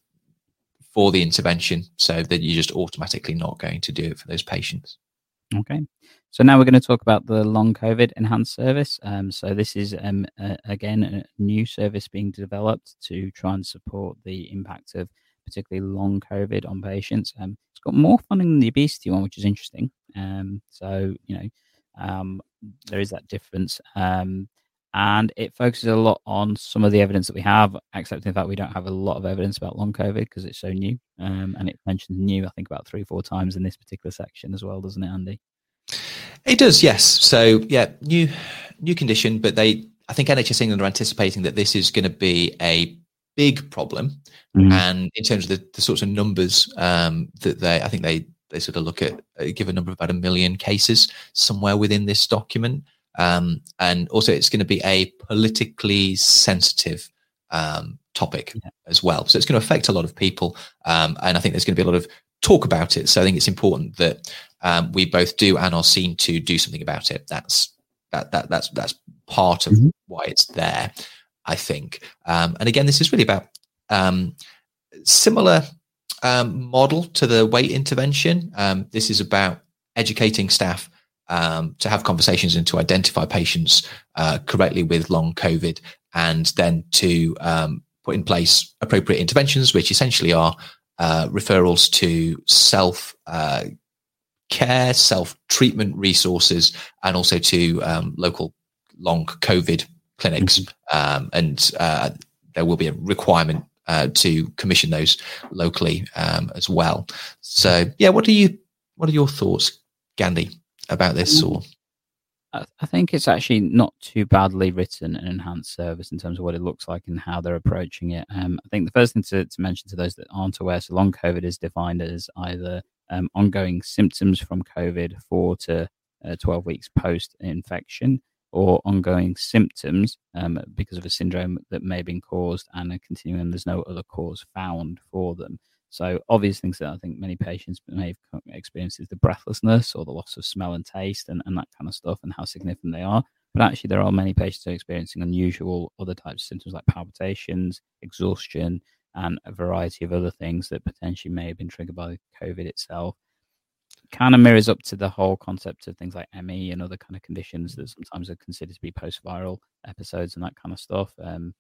for the intervention, so that you're just automatically not going to do it for those patients. Okay. So now we're going to talk about the long COVID enhanced service. Um, so this is um, again a new service being developed to try and support the impact of particularly long COVID on patients. Um, it's got more funding than the obesity one, which is interesting. Um, so you know um, there is that difference, um, and it focuses a lot on some of the evidence that we have, except in fact we don't have a lot of evidence about long COVID because it's so new, and it mentions new I think about three or four times in this particular section as well, doesn't it, Andy? It does, yes. So yeah, new new condition, but they I think NHS England are anticipating that this is going to be a big problem. Mm-hmm. And in terms of the, the sorts of numbers um, that they, I think they they sort of look at uh, give a number of about a million cases somewhere within this document. Um, and also, it's going to be a politically sensitive um, topic yeah. as well. So it's going to affect a lot of people, um, and I think there's going to be a lot of talk about it. So I think it's important that um, we both do and are seen to do something about it. That's that that that's that's part of mm-hmm. why it's there. I think, um, and again, this is really about um, similar um, model to the weight intervention. Um, this is about educating staff um, to have conversations and to identify patients uh, correctly with long COVID, and then to um, put in place appropriate interventions, which essentially are uh, referrals to self uh, care, self treatment resources, and also to um, local long COVID clinics. Mm-hmm. Um, and uh, there will be a requirement uh, to commission those locally um, as well. So, yeah, what do you what are your thoughts, Gandhi, about this? Or I think it's actually not too badly written an enhanced service in terms of what it looks like and how they're approaching it. Um, I think the first thing to, to, mention to those that aren't aware, so long COVID is defined as either um, ongoing symptoms from COVID four to uh, 12 weeks post infection, or ongoing symptoms um, because of a syndrome that may have been caused and are continuing, there's no other cause found for them. So, obvious things that I think many patients may have experienced is the breathlessness or the loss of smell and taste and, and that kind of stuff, and how significant they are. But actually, there are many patients who are experiencing unusual other types of symptoms like palpitations, exhaustion, and a variety of other things that potentially may have been triggered by COVID itself kind of mirrors up to the whole concept of things like ME and other kind of conditions that sometimes are considered to be post-viral episodes and that kind of stuff. Um,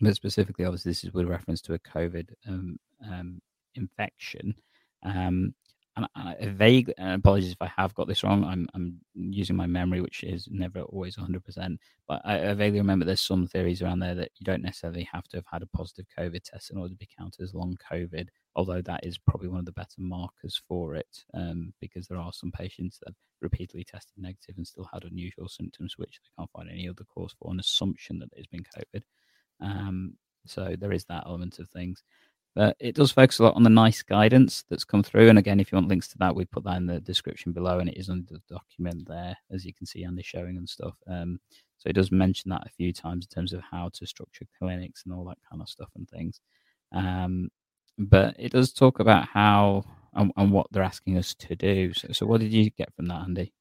but specifically, obviously, this is with reference to a COVID um, um, infection. Um, and I vague and apologies if I have got this wrong. I'm I'm using my memory, which is never always 100. percent But I, I, vaguely remember there's some theories around there that you don't necessarily have to have had a positive COVID test in order to be counted as long COVID. Although that is probably one of the better markers for it, um, because there are some patients that repeatedly tested negative and still had unusual symptoms, which they can't find any other cause for, an assumption that it's been COVID. Um, so there is that element of things. But it does focus a lot on the NICE guidance that's come through. And again, if you want links to that, we put that in the description below, and it is under the document there, as you can see, Andy showing and stuff. Um, so it does mention that a few times in terms of how to structure clinics and all that kind of stuff and things. Um, but it does talk about how and, and, what they're asking us to do. So, so, what did you get from that, Andy?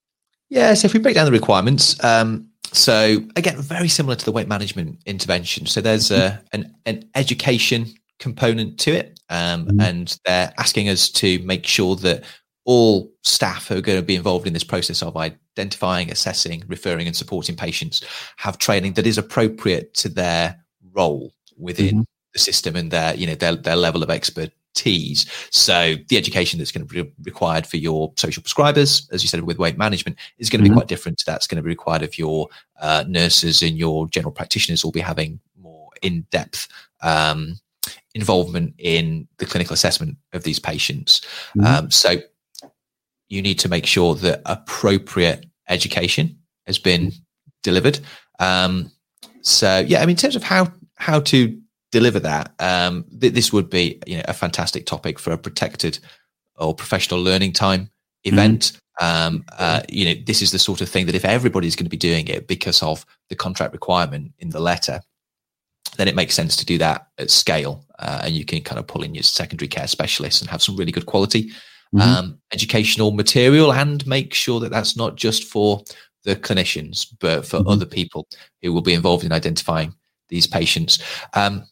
Yeah, so if we break down the requirements, um, so again, very similar to the weight management intervention. So there's a, an, an education component to it. Um, mm-hmm. And they're asking us to make sure that all staff who are going to be involved in this process of identifying, assessing, referring, and supporting patients have training that is appropriate to their role within mm-hmm. the system and their, you know, their, their level of expertise. So the education that's going to be required for your social prescribers, as you said, with weight management, is going to be mm-hmm. quite different to that. It's going to be required of your uh, nurses and your general practitioners will be having more in-depth um, involvement in the clinical assessment of these patients. Mm-hmm. Um, so you need to make sure that appropriate education has been delivered. Um, so yeah, I mean, in terms of how how to deliver that, um, th- this would be you know a fantastic topic for a protected or professional learning time event. Mm-hmm. Um, uh, you know, this is the sort of thing that if everybody's going to be doing it because of the contract requirement in the letter, then it makes sense to do that at scale. Uh, and you can kind of pull in your secondary care specialists and have some really good quality mm-hmm. um, educational material and make sure that that's not just for the clinicians, but for mm-hmm. other people who will be involved in identifying these patients. Um,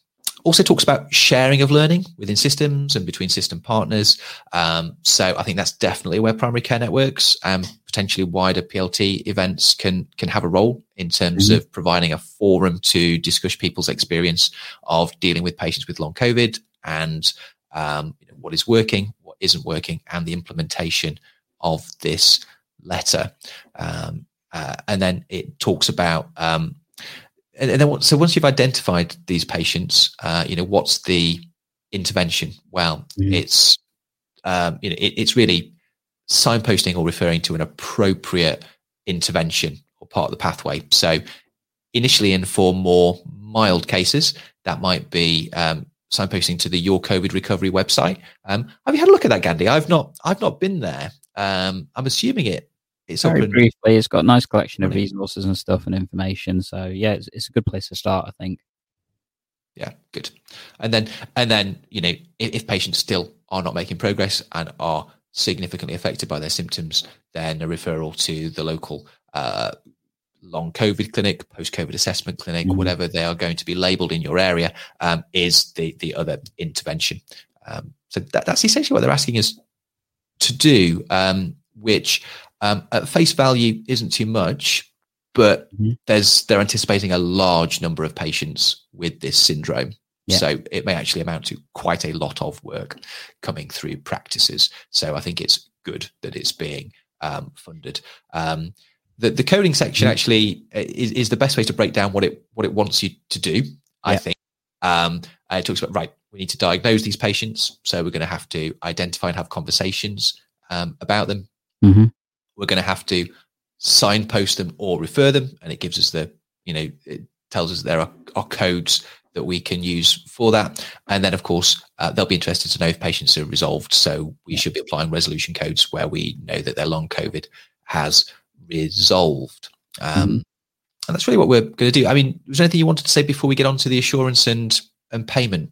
also talks about sharing of learning within systems and between system partners. Um, so I think that's definitely where primary care networks and potentially wider PLT events can can have a role in terms mm-hmm. of providing a forum to discuss people's experience of dealing with patients with long COVID and um, you know, what is working, what isn't working, and the implementation of this letter. Um, uh, and then it talks about um, and, then so once you've identified these patients, uh, you know what's the intervention? Well, mm. it's um, you know it, it's really signposting or referring to an appropriate intervention or part of the pathway. So initially, and for more mild cases, that might be um, signposting to the Your COVID Recovery website. Um, have you had a look at that, Gandhi? I've not. I've not been there. Um, I'm assuming it. It's Very open. briefly, it's got a nice collection of resources and stuff and information. So yeah, it's, it's a good place to start, I think. Yeah, good. And then, and then, you know, if, if patients still are not making progress and are significantly affected by their symptoms, then a referral to the local uh, long COVID clinic, post COVID assessment clinic, Mhm. whatever they are going to be labelled in your area, um, is the the other intervention. Um, so that, that's essentially what they're asking us to do, um, which um, at face value isn't too much, but Mhm. there's they're anticipating a large number of patients with this syndrome. Yeah. So it may actually amount to quite a lot of work coming through practices. So I think it's good that it's being um, funded. Um, the, the coding section Mhm. actually uh, is, is the best way to break down what it what it wants you to do. I think um, it talks about right. We need to diagnose these patients, so we're going to have to identify and have conversations um, about them. Mhm. We're going to have to signpost them or refer them, and it gives us the you know it tells us there are, are codes that we can use for that. And then, of course, uh, they'll be interested to know if patients are resolved. So we should be applying resolution codes where we know that their long COVID has resolved. Um, Mhm. And that's really what we're going to do. I mean, was there anything you wanted to say before we get on to the assurance and and payment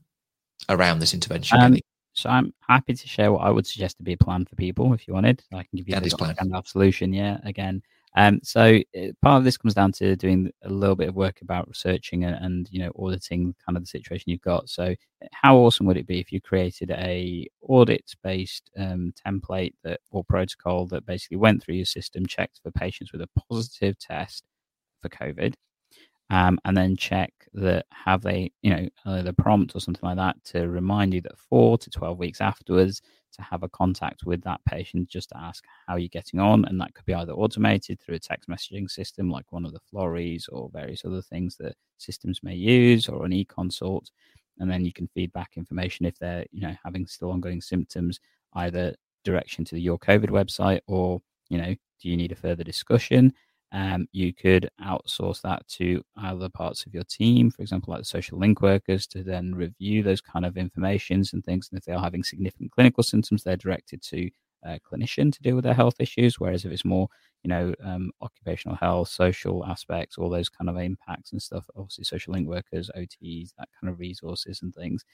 around this intervention? Um? So I'm happy to share what I would suggest to be a plan for people if you wanted. I can give you a plan. Gandalf solution. Yeah, again. Um, so uh, part of this comes down to doing a little bit of work about researching and, and you know auditing kind of the situation you've got. So how awesome would it be if you created a audit based um, template that or protocol that basically went through your system, checked for patients with a positive test for COVID, um, and then check that have they, you know, uh, the prompt or something like that to remind you that four to 12 weeks afterwards to have a contact with that patient just to ask how you're getting on. And that could be either automated through a text messaging system like one of the Florries or various other things that systems may use or an e-consult. And then you can feed back information if they're, you know, having still ongoing symptoms, either direction to the Your COVID website or, you know, do you need a further discussion? Um, you could outsource that to other parts of your team, for example, like the social link workers, to then review those kind of informations and things. And if they are having significant clinical symptoms, they're directed to a clinician to deal with their health issues. Whereas if it's more, you know, um, occupational health, social aspects, all those kind of impacts and stuff, obviously social link workers, OTs, that kind of resources and things.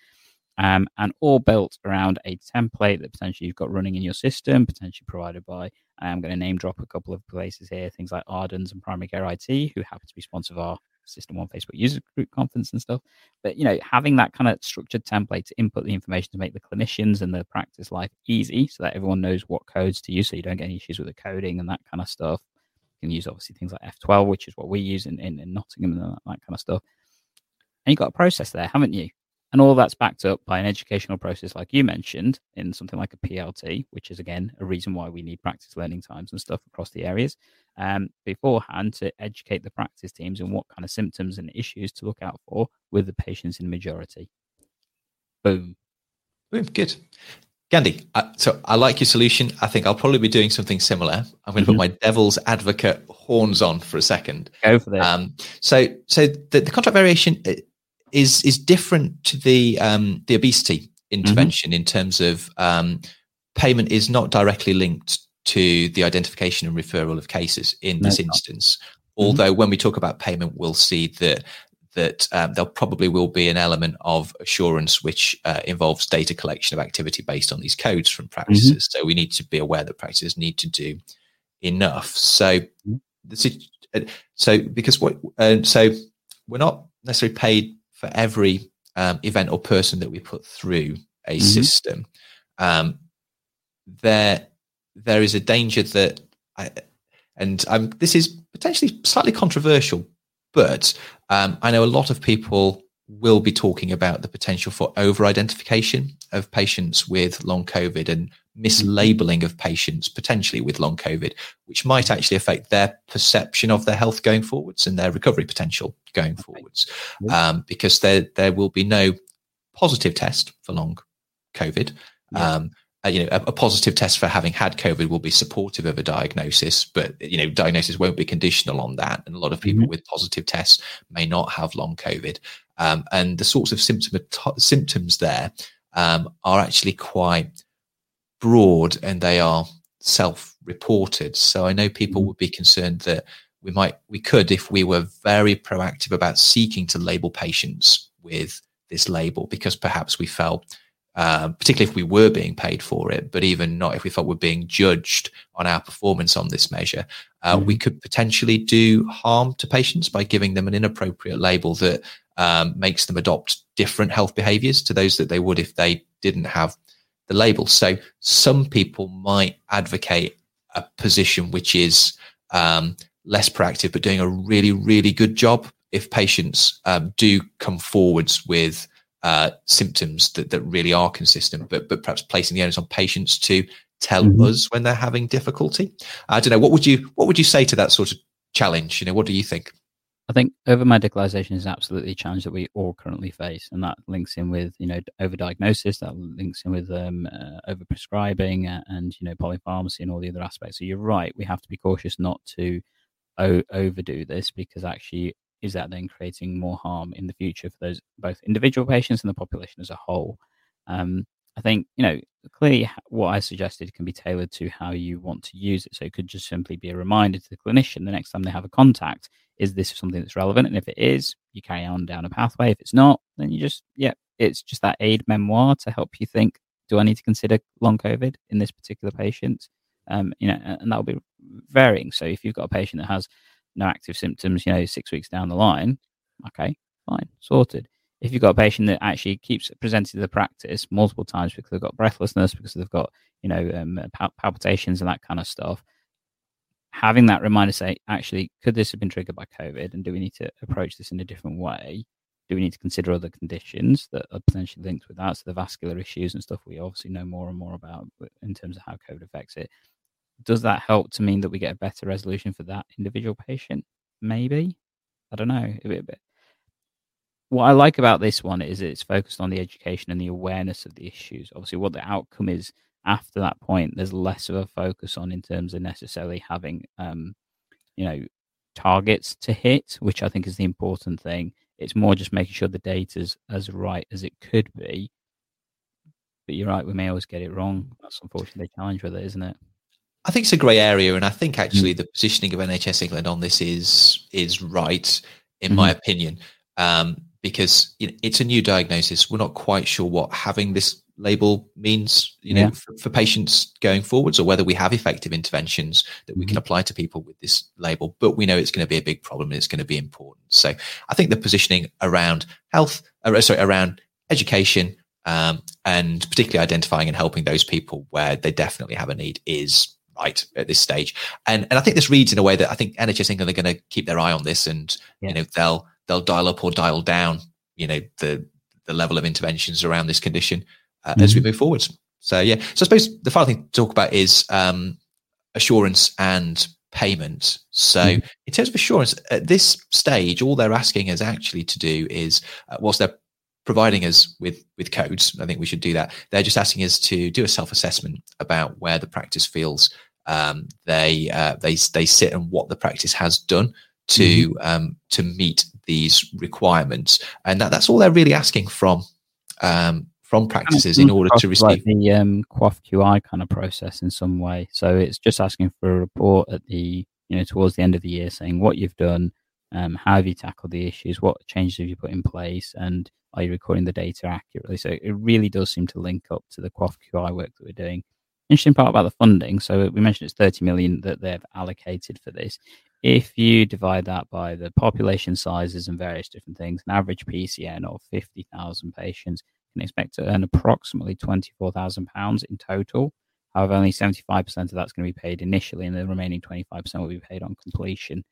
Um, and all built around a template that potentially you've got running in your system, potentially provided by I'm going to name drop a couple of places here, things like Ardens and Primary Care IT, who happen to be sponsors of our SystmOne Facebook user group conference and stuff. But you know, having that kind of structured template to input the information to make the clinicians and the practice life easy, so that everyone knows what codes to use, so you don't get any issues with the coding and that kind of stuff. You can use obviously things like F12, which is what we use in, in, in Nottingham and that, that kind of stuff. And you've got a process there, haven't you? And all that's backed up by an educational process, like you mentioned, in something like a PLT, which is again a reason why we need practice learning times and stuff across the areas um, beforehand to educate the practice teams on what kind of symptoms and issues to look out for with the patients in majority. Boom. Boom, good. Gandhi, uh, so I like your solution. I think I'll probably be doing something similar. I'm going to Mhm. put my devil's advocate horns on for a second. Go for this. Um, so, so the, the contract variation uh, is is different to the um, the obesity intervention in terms of um, payment is not directly linked to the identification and referral of cases in No, this not. instance. Although when we talk about payment, we'll see that that um, there probably will be an element of assurance which uh, involves data collection of activity based on these codes from practices. So we need to be aware that practices need to do enough. So uh, so because what uh, so we're not necessarily paid for every um, event or person that we put through a Mhm. system. Um, there there is a danger that I, and um, this is potentially slightly controversial, but um, I know a lot of people will be talking about the potential for over identification of patients with long COVID and mislabeling of patients potentially with long COVID, which might actually affect their perception of their health going forwards and their recovery potential going forwards. Um, because there, there will be no positive test for long COVID. Um, uh, you know, a, a, positive test for having had COVID will be supportive of a diagnosis, but you know, diagnosis won't be conditional on that. And a lot of people mm-hmm. with positive tests may not have long COVID. Um, and the sorts of symptom, symptoms there um, are actually quite broad, and they are self-reported. So I know people mm-hmm. would be concerned that we might, we could, if we were very proactive about seeking to label patients with this label, because perhaps we felt um, particularly if we were being paid for it, but even not if we felt we're being judged on our performance on this measure, uh, mm-hmm. we could potentially do harm to patients by giving them an inappropriate label that um, makes them adopt different health behaviors to those that they would if they didn't have the label. So some people might advocate a position which is um, less proactive, but doing a really, really good job if patients um, do come forwards with uh, symptoms that, that really are consistent, but but perhaps placing the onus on patients to tell mm-hmm. us when they're having difficulty. I don't know. What would you what would you say to that sort of challenge? You know, what do you think? I think over medicalization is absolutely a challenge that we all currently face, and that links in with you know overdiagnosis, that links in with um, uh, overprescribing, uh, and you know polypharmacy and all the other aspects. So you're right, we have to be cautious not to o- overdo this because actually is that then creating more harm in the future for those both individual patients and the population as a whole? Um, I think you know clearly what I suggested can be tailored to how you want to use it. So it could just simply be a reminder to the clinician the next time they have a contact: is this something that's relevant? And if it is, you carry on down a pathway. If it's not, then you just yeah, it's just that aid memoir to help you think: do I need to consider long COVID in this particular patient? Um, you know, and that'll be varying. So if you've got a patient that has no active symptoms, you know, six weeks down the line, okay, fine, sorted. If you've got a patient that actually keeps presenting to the practice multiple times because they've got breathlessness, because they've got, you know, um, pal- palpitations and that kind of stuff, having that reminder say, actually, could this have been triggered by COVID? And do we need to approach this in a different way? Do we need to consider other conditions that are potentially linked with that? So the vascular issues and stuff we obviously know more and more about in terms of how COVID affects it does that help to mean that we get a better resolution for that individual patient? Maybe. I don't know. What I like about this one is it's focused on the education and the awareness of the issues. Obviously, what the outcome is after that point, there's less of a focus on in terms of necessarily having, um, you know, targets to hit, which I think is the important thing. It's more just making sure the data's as right as it could be. But you're right, we may always get it wrong. That's unfortunately the challenge with it, isn't it? I think it's a grey area, and I think actually mm. the positioning of NHS England on this is is right, in mm. my opinion, um, because it's a new diagnosis. We're not quite sure what having this label means, you know, yeah. for, for, patients going forwards, or whether we have effective interventions that we can mm-hmm. apply to people with this label. But we know it's going to be a big problem and it's going to be important. So I think the positioning around health, uh, sorry, around education, um, and particularly identifying and helping those people where they definitely have a need is right at this stage. And and I think this reads in a way that I think NHS England are going to keep their eye on this, and yeah. you know they'll they'll dial up or dial down, you know the the level of interventions around this condition uh, mm-hmm. as we mm-hmm. move forwards. So yeah, so I suppose the final thing to talk about is um, assurance and payment. So mm-hmm. in terms of assurance, at this stage, all they're asking us actually to do is, uh, whilst they're providing us with with codes, I think we should do that. They're just asking us to do a self assessment about where the practice feels um, they uh, they they sit and what the practice has done to mm-hmm. um, to meet these requirements, and that, that's all they're really asking from um, from practices in order to receive like the um, QoF QI kind of process in some way. So it's just asking for a report at the you know towards the end of the year saying what you've done, um, how have you tackled the issues, what changes have you put in place, and are you recording the data accurately? So it really does seem to link up to the QoF QI work that we're doing interesting part about the funding. So we mentioned it's 30 million that they've allocated for this. If you divide that by the population sizes and various different things, an average PCN of 50,000 patients can expect to earn approximately 24,000 pounds in total. However, only 75% of that's going to be paid initially, and the remaining 25% will be paid on completion.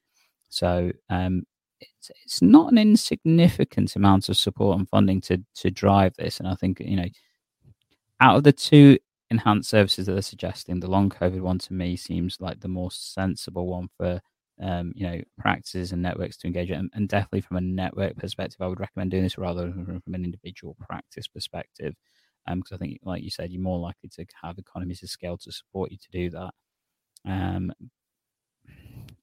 So um, it's, it's not an insignificant amount of support and funding to to drive this. And I think you know, out of the two enhanced services that they're suggesting, the long COVID one to me seems like the more sensible one for um, you know practices and networks to engage in. And, definitely from a network perspective, I would recommend doing this rather than from an individual practice perspective. because um, I think, like you said, you're more likely to have economies of scale to support you to do that. Um,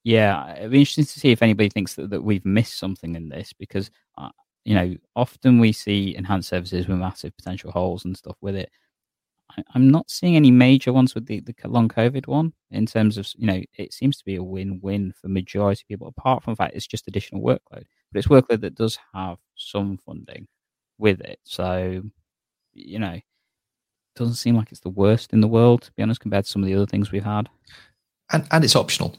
yeah, it'd be interesting to see if anybody thinks that, that we've missed something in this because, uh, you know, often we see enhanced services with massive potential holes and stuff with it. I, am not seeing any major ones with the, the long COVID one in terms of, you know, it seems to be a win win for majority of people, apart from the fact it's just additional workload. But it's workload that does have some funding with it. So, you know, doesn't seem like it's the worst in the world, to be honest, compared to some of the other things we've had and, and it's optional.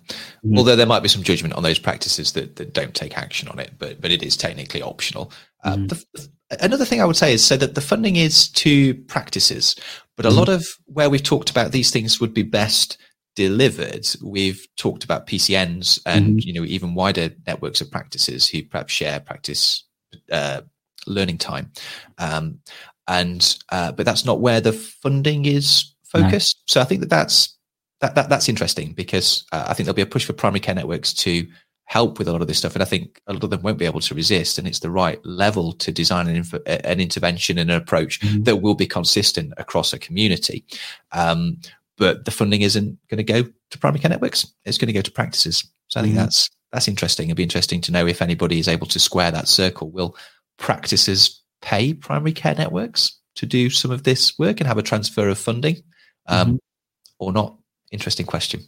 Mm-hmm. Although there might be some judgment on those practices that, that don't take action on it, but but it is technically optional. Uh, mm-hmm. the, another thing I would say is so that the funding is to practices, but a mm-hmm. lot of where we've talked about these things would be best delivered. We've talked about PCNs and mm-hmm. you know even wider networks of practices who perhaps share practice uh, learning time, um, and uh, but that's not where the funding is focused. No. So I think that that's that, that that's interesting because uh, I think there'll be a push for primary care networks to help with a lot of this stuff, and I think a lot of them won't be able to resist. And it's the right level to design an, inf- an intervention and an approach mm-hmm. that will be consistent across a community. Um, but the funding isn't going to go to primary care networks; it's going to go to practices. So I think mm-hmm. that's that's interesting. It'd be interesting to know if anybody is able to square that circle. Will practices pay primary care networks to do some of this work and have a transfer of funding, um, mm-hmm. or not? Interesting question.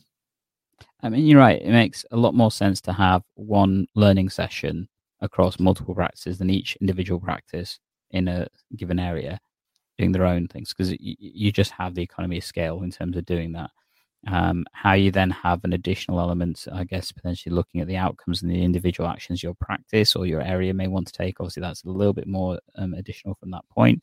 I mean, you're right. It makes a lot more sense to have one learning session across multiple practices than each individual practice in a given area doing their own things because you, just have the economy of scale in terms of doing that. Um, how you then have an additional element, I guess, potentially looking at the outcomes and the individual actions your practice or your area may want to take. Obviously, that's a little bit more um, additional from that point.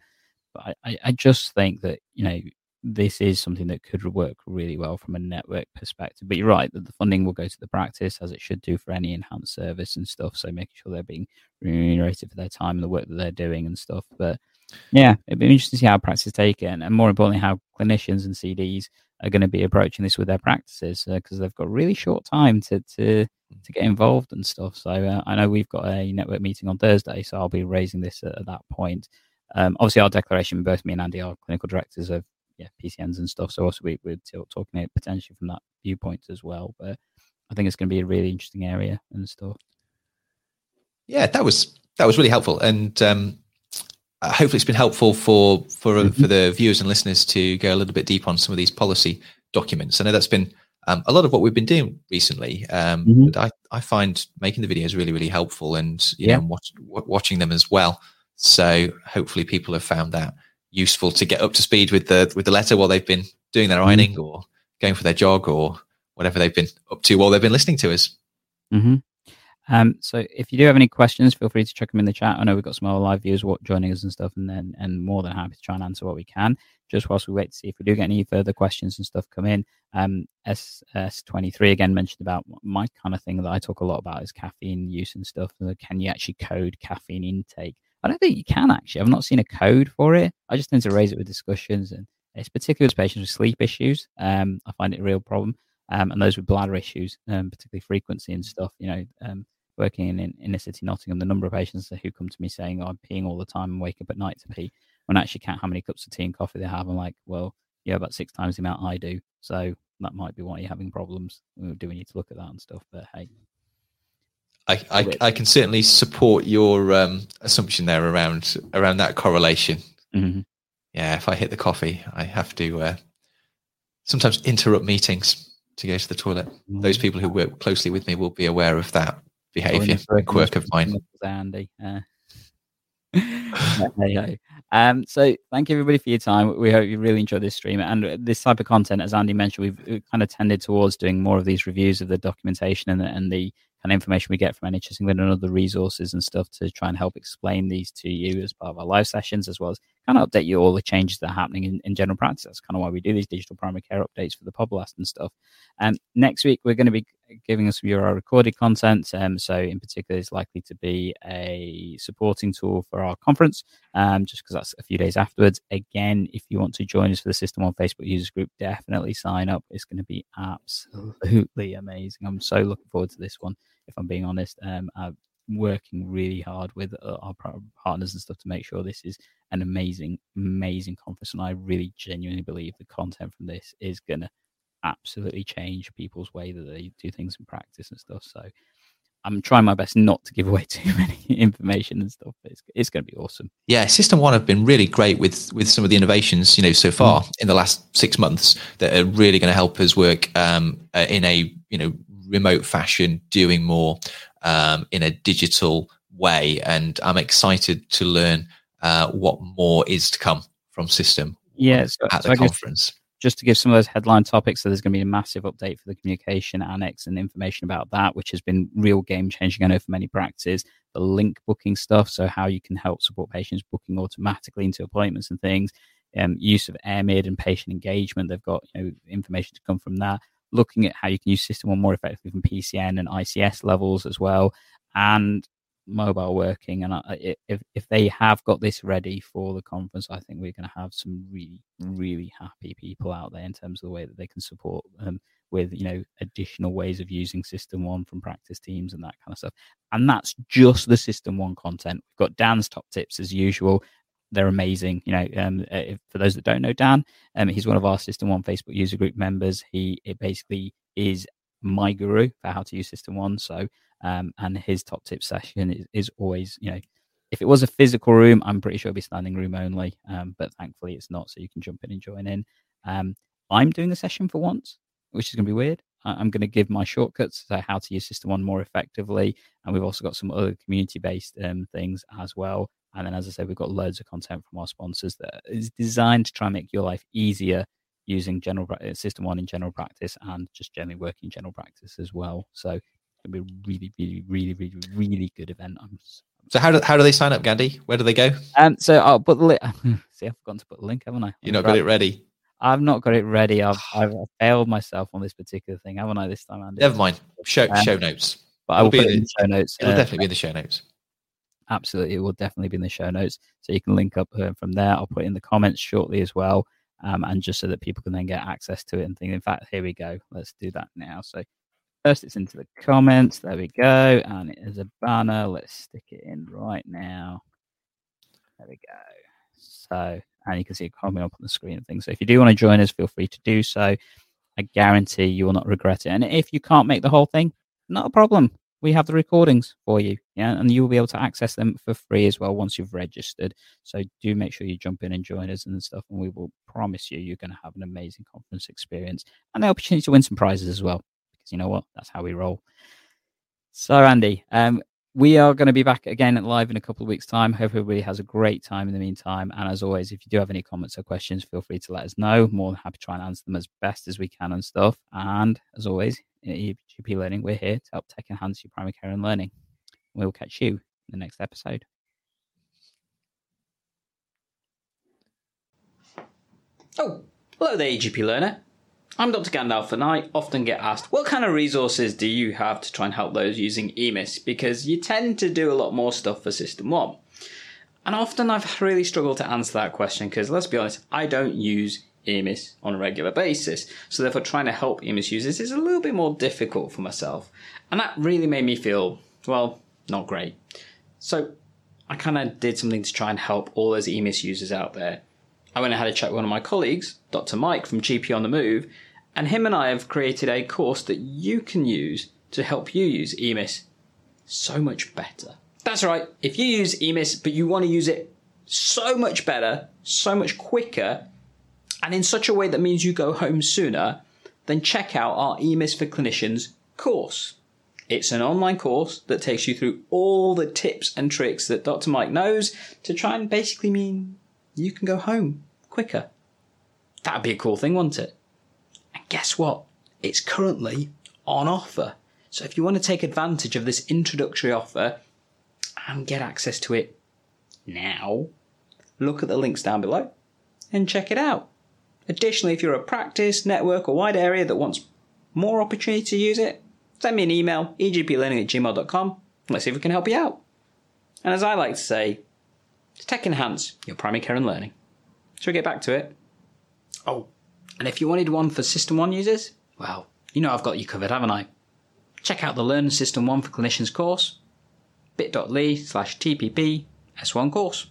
But I, I just think that, you know, this is something that could work really well from a network perspective. But you're right that the funding will go to the practice as it should do for any enhanced service and stuff. So making sure they're being remunerated for their time and the work that they're doing and stuff. But yeah, it'd be interesting to see how practice take it, and, and more importantly, how clinicians and CDs are going to be approaching this with their practices because uh, they've got really short time to to to get involved and stuff. So uh, I know we've got a network meeting on Thursday, so I'll be raising this at, at that point. Um, obviously, our declaration, both me and Andy, our clinical directors, have yeah PCNs and stuff. So also we, we're talking it potentially from that viewpoint as well. But I think it's going to be a really interesting area and stuff. Yeah, that was that was really helpful, and um, uh, hopefully it's been helpful for for mm-hmm. for the viewers and listeners to go a little bit deep on some of these policy documents. I know that's been um, a lot of what we've been doing recently. Um, mm-hmm. But I, I find making the videos really really helpful, and you yeah. know watch, watching them as well. So hopefully people have found that useful to get up to speed with the with the letter while they've been doing their mm-hmm. ironing mm-hmm. or going for their jog or whatever they've been up to while they've been listening to us. Mm-hmm. Um, so if you do have any questions, feel free to check them in the chat. I know we've got some other live viewers joining us and stuff, and then and more than happy to try and answer what we can. Just whilst we wait to see if we do get any further questions and stuff come in. Um, S twenty three again mentioned about my kind of thing that I talk a lot about is caffeine use and stuff. Can you actually code caffeine intake? I don't think you can actually. I've not seen a code for it. I just tend to raise it with discussions, and it's particularly with patients with sleep issues. Um, I find it a real problem, um, and those with bladder issues, um, particularly frequency and stuff. You know, um, working in, in inner city Nottingham, the number of patients who come to me saying, oh, "I'm peeing all the time and wake up at night to pee," when I actually count how many cups of tea and coffee they have, I'm like, "Well, yeah, about six times the amount I do." So that might be why you're having problems. Do we need to look at that and stuff? But hey, I, I, I, can certainly support your um, assumption there around around that correlation. Mm-hmm. Yeah, if I hit the coffee, I have to uh, sometimes interrupt meetings to go to the toilet. Mm-hmm. Those people who work closely with me will be aware of that behaviour, quirk of mine. Andy. Uh, [laughs] um, so thank you everybody for your time. We hope you really enjoyed this stream and this type of content. As Andy mentioned, we've, we've kind of tended towards doing more of these reviews of the documentation and the, and the of information we get from NHS England and other resources and stuff to try and help explain these to you as part of our live sessions, as well as kind of update you all the changes that are happening in, in general practice. That's kind of why we do these digital primary care updates for the podcast and stuff. And um, next week, we're going to be giving us your recorded content. Um, so, in particular, it's likely to be a supporting tool for our conference, um, just because that's a few days afterwards. Again, if you want to join us for the SystmOne Facebook users group, definitely sign up. It's going to be absolutely amazing. I'm so looking forward to this one if I'm being honest. Um, I, working really hard with uh, our partners and stuff to make sure this is an amazing, amazing conference. And I really genuinely believe the content from this is going to absolutely change people's way that they do things in practice and stuff. So I'm trying my best not to give away [laughs] too many information and stuff. It's, it's going to be awesome. Yeah, SystmOne have been really great with with some of the innovations you know so far mm. in the last six months that are really going to help us work um, uh, in a you know remote fashion, doing more um, in a digital way. And I'm excited to learn uh, what more is to come from System. Yeah, so, at the so conference just to give some of those headline topics, so there's going to be a massive update for the communication annex and information about that, which has been real game changing. I know for many practices, the link booking stuff, so how you can help support patients booking automatically into appointments and things. Um, use of AirMid and patient engagement, they've got you know, information to come from that. Looking at how you can use SystmOne more effectively from PCN and ICS levels as well, and mobile working. And I, if if they have got this ready for the conference, I think we're going to have some really really happy people out there in terms of the way that they can support um, with you know additional ways of using SystmOne from practice teams and that kind of stuff. And that's just the SystmOne content. We've got Dan's top tips as usual. They're amazing. You know, um, uh, for those that don't know Dan, um, he's one of our SystmOne Facebook user group members. He it basically is my guru for how to use SystmOne. So um, and his top tip session is, is, always, you know, if it was a physical room, I'm pretty sure it'd be standing room only. Um, but thankfully it's not, so you can jump in and join in. Um, I'm doing a session for once, which is going to be weird. I'm going to give my shortcuts so how to use SystmOne more effectively, and we've also got some other community-based um, things as well. And then, as I said, we've got loads of content from our sponsors that is designed to try and make your life easier using general SystmOne in general practice and just generally working general practice as well. So to be a really, really, really, really, really good event. I'm, so how do how do they sign up, Gandhi? Where do they go? Um, so I'll put the link. [laughs] See, I've forgotten to put the link, haven't I? You've not got it ready. I've not got it ready. I've, [sighs] I've failed myself on this particular thing, haven't I? This time, Andy. Never mind. Show um, show notes. But I will put it in the show notes. It'll uh, definitely be in the show notes. Absolutely, it will definitely be in the show notes, so you can link up uh, from there. I'll put it in the comments shortly as well, um, and just so that people can then get access to it and think. In fact, here we go. Let's do that now. So First, it's into the comments. There we go. And it is a banner. Let's stick it in right now. There we go. So, and you can see it coming up on the screen and things. So, if you do want to join us, feel free to do so. I guarantee you will not regret it. And if you can't make the whole thing, not a problem. We have the recordings for you, yeah, and you will be able to access them for free as well once you've registered. So do make sure you jump in and join us and stuff, and we will promise you you're going to have an amazing conference experience and the opportunity to win some prizes as well because you know what? That's how we roll. So, Andy, um, we are going to be back again live in a couple of weeks' time. Hope everybody has a great time in the meantime. And as always, if you do have any comments or questions, feel free to let us know. More than happy to try and answer them as best as we can and stuff. And as always, in GP Learning, we're here to help tech enhance your primary care and learning. We'll catch you in the next episode. Oh, hello there, GP Learner. I'm Dr. Gandalf, and I often get asked, what kind of resources do you have to try and help those using EMIS? Because you tend to do a lot more stuff for SystmOne. And often I've really struggled to answer that question because, let's be honest, I don't use EMIS on a regular basis. So, therefore, trying to help EMIS users is a little bit more difficult for myself. And that really made me feel, well, not great. So, I kind of did something to try and help all those EMIS users out there. I went and had a chat with one of my colleagues, Dr. Mike from GP on the Move, and him and I have created a course that you can use to help you use EMIS so much better. That's right, if you use EMIS but you want to use it so much better, so much quicker, and in such a way that means you go home sooner, then check out our EMIS for Clinicians course. It's an online course that takes you through all the tips and tricks that Dr. Mike knows to try and basically mean you can go home quicker. That'd be a cool thing, wouldn't it? And guess what? It's currently on offer. So if you want to take advantage of this introductory offer and get access to it now, look at the links down below and check it out. Additionally, if you're a practice, network, or wide area that wants more opportunity to use it, send me an email, egplearning at gmail.com. Let's see if we can help you out. And as I like to say, tech enhance your primary care and learning. Shall we get back to it? Oh, and if you wanted one for SystmOne users, well, you know I've got you covered, haven't I? Check out the Learn SystmOne for Clinicians course. bit.ly slash TPP S1 course.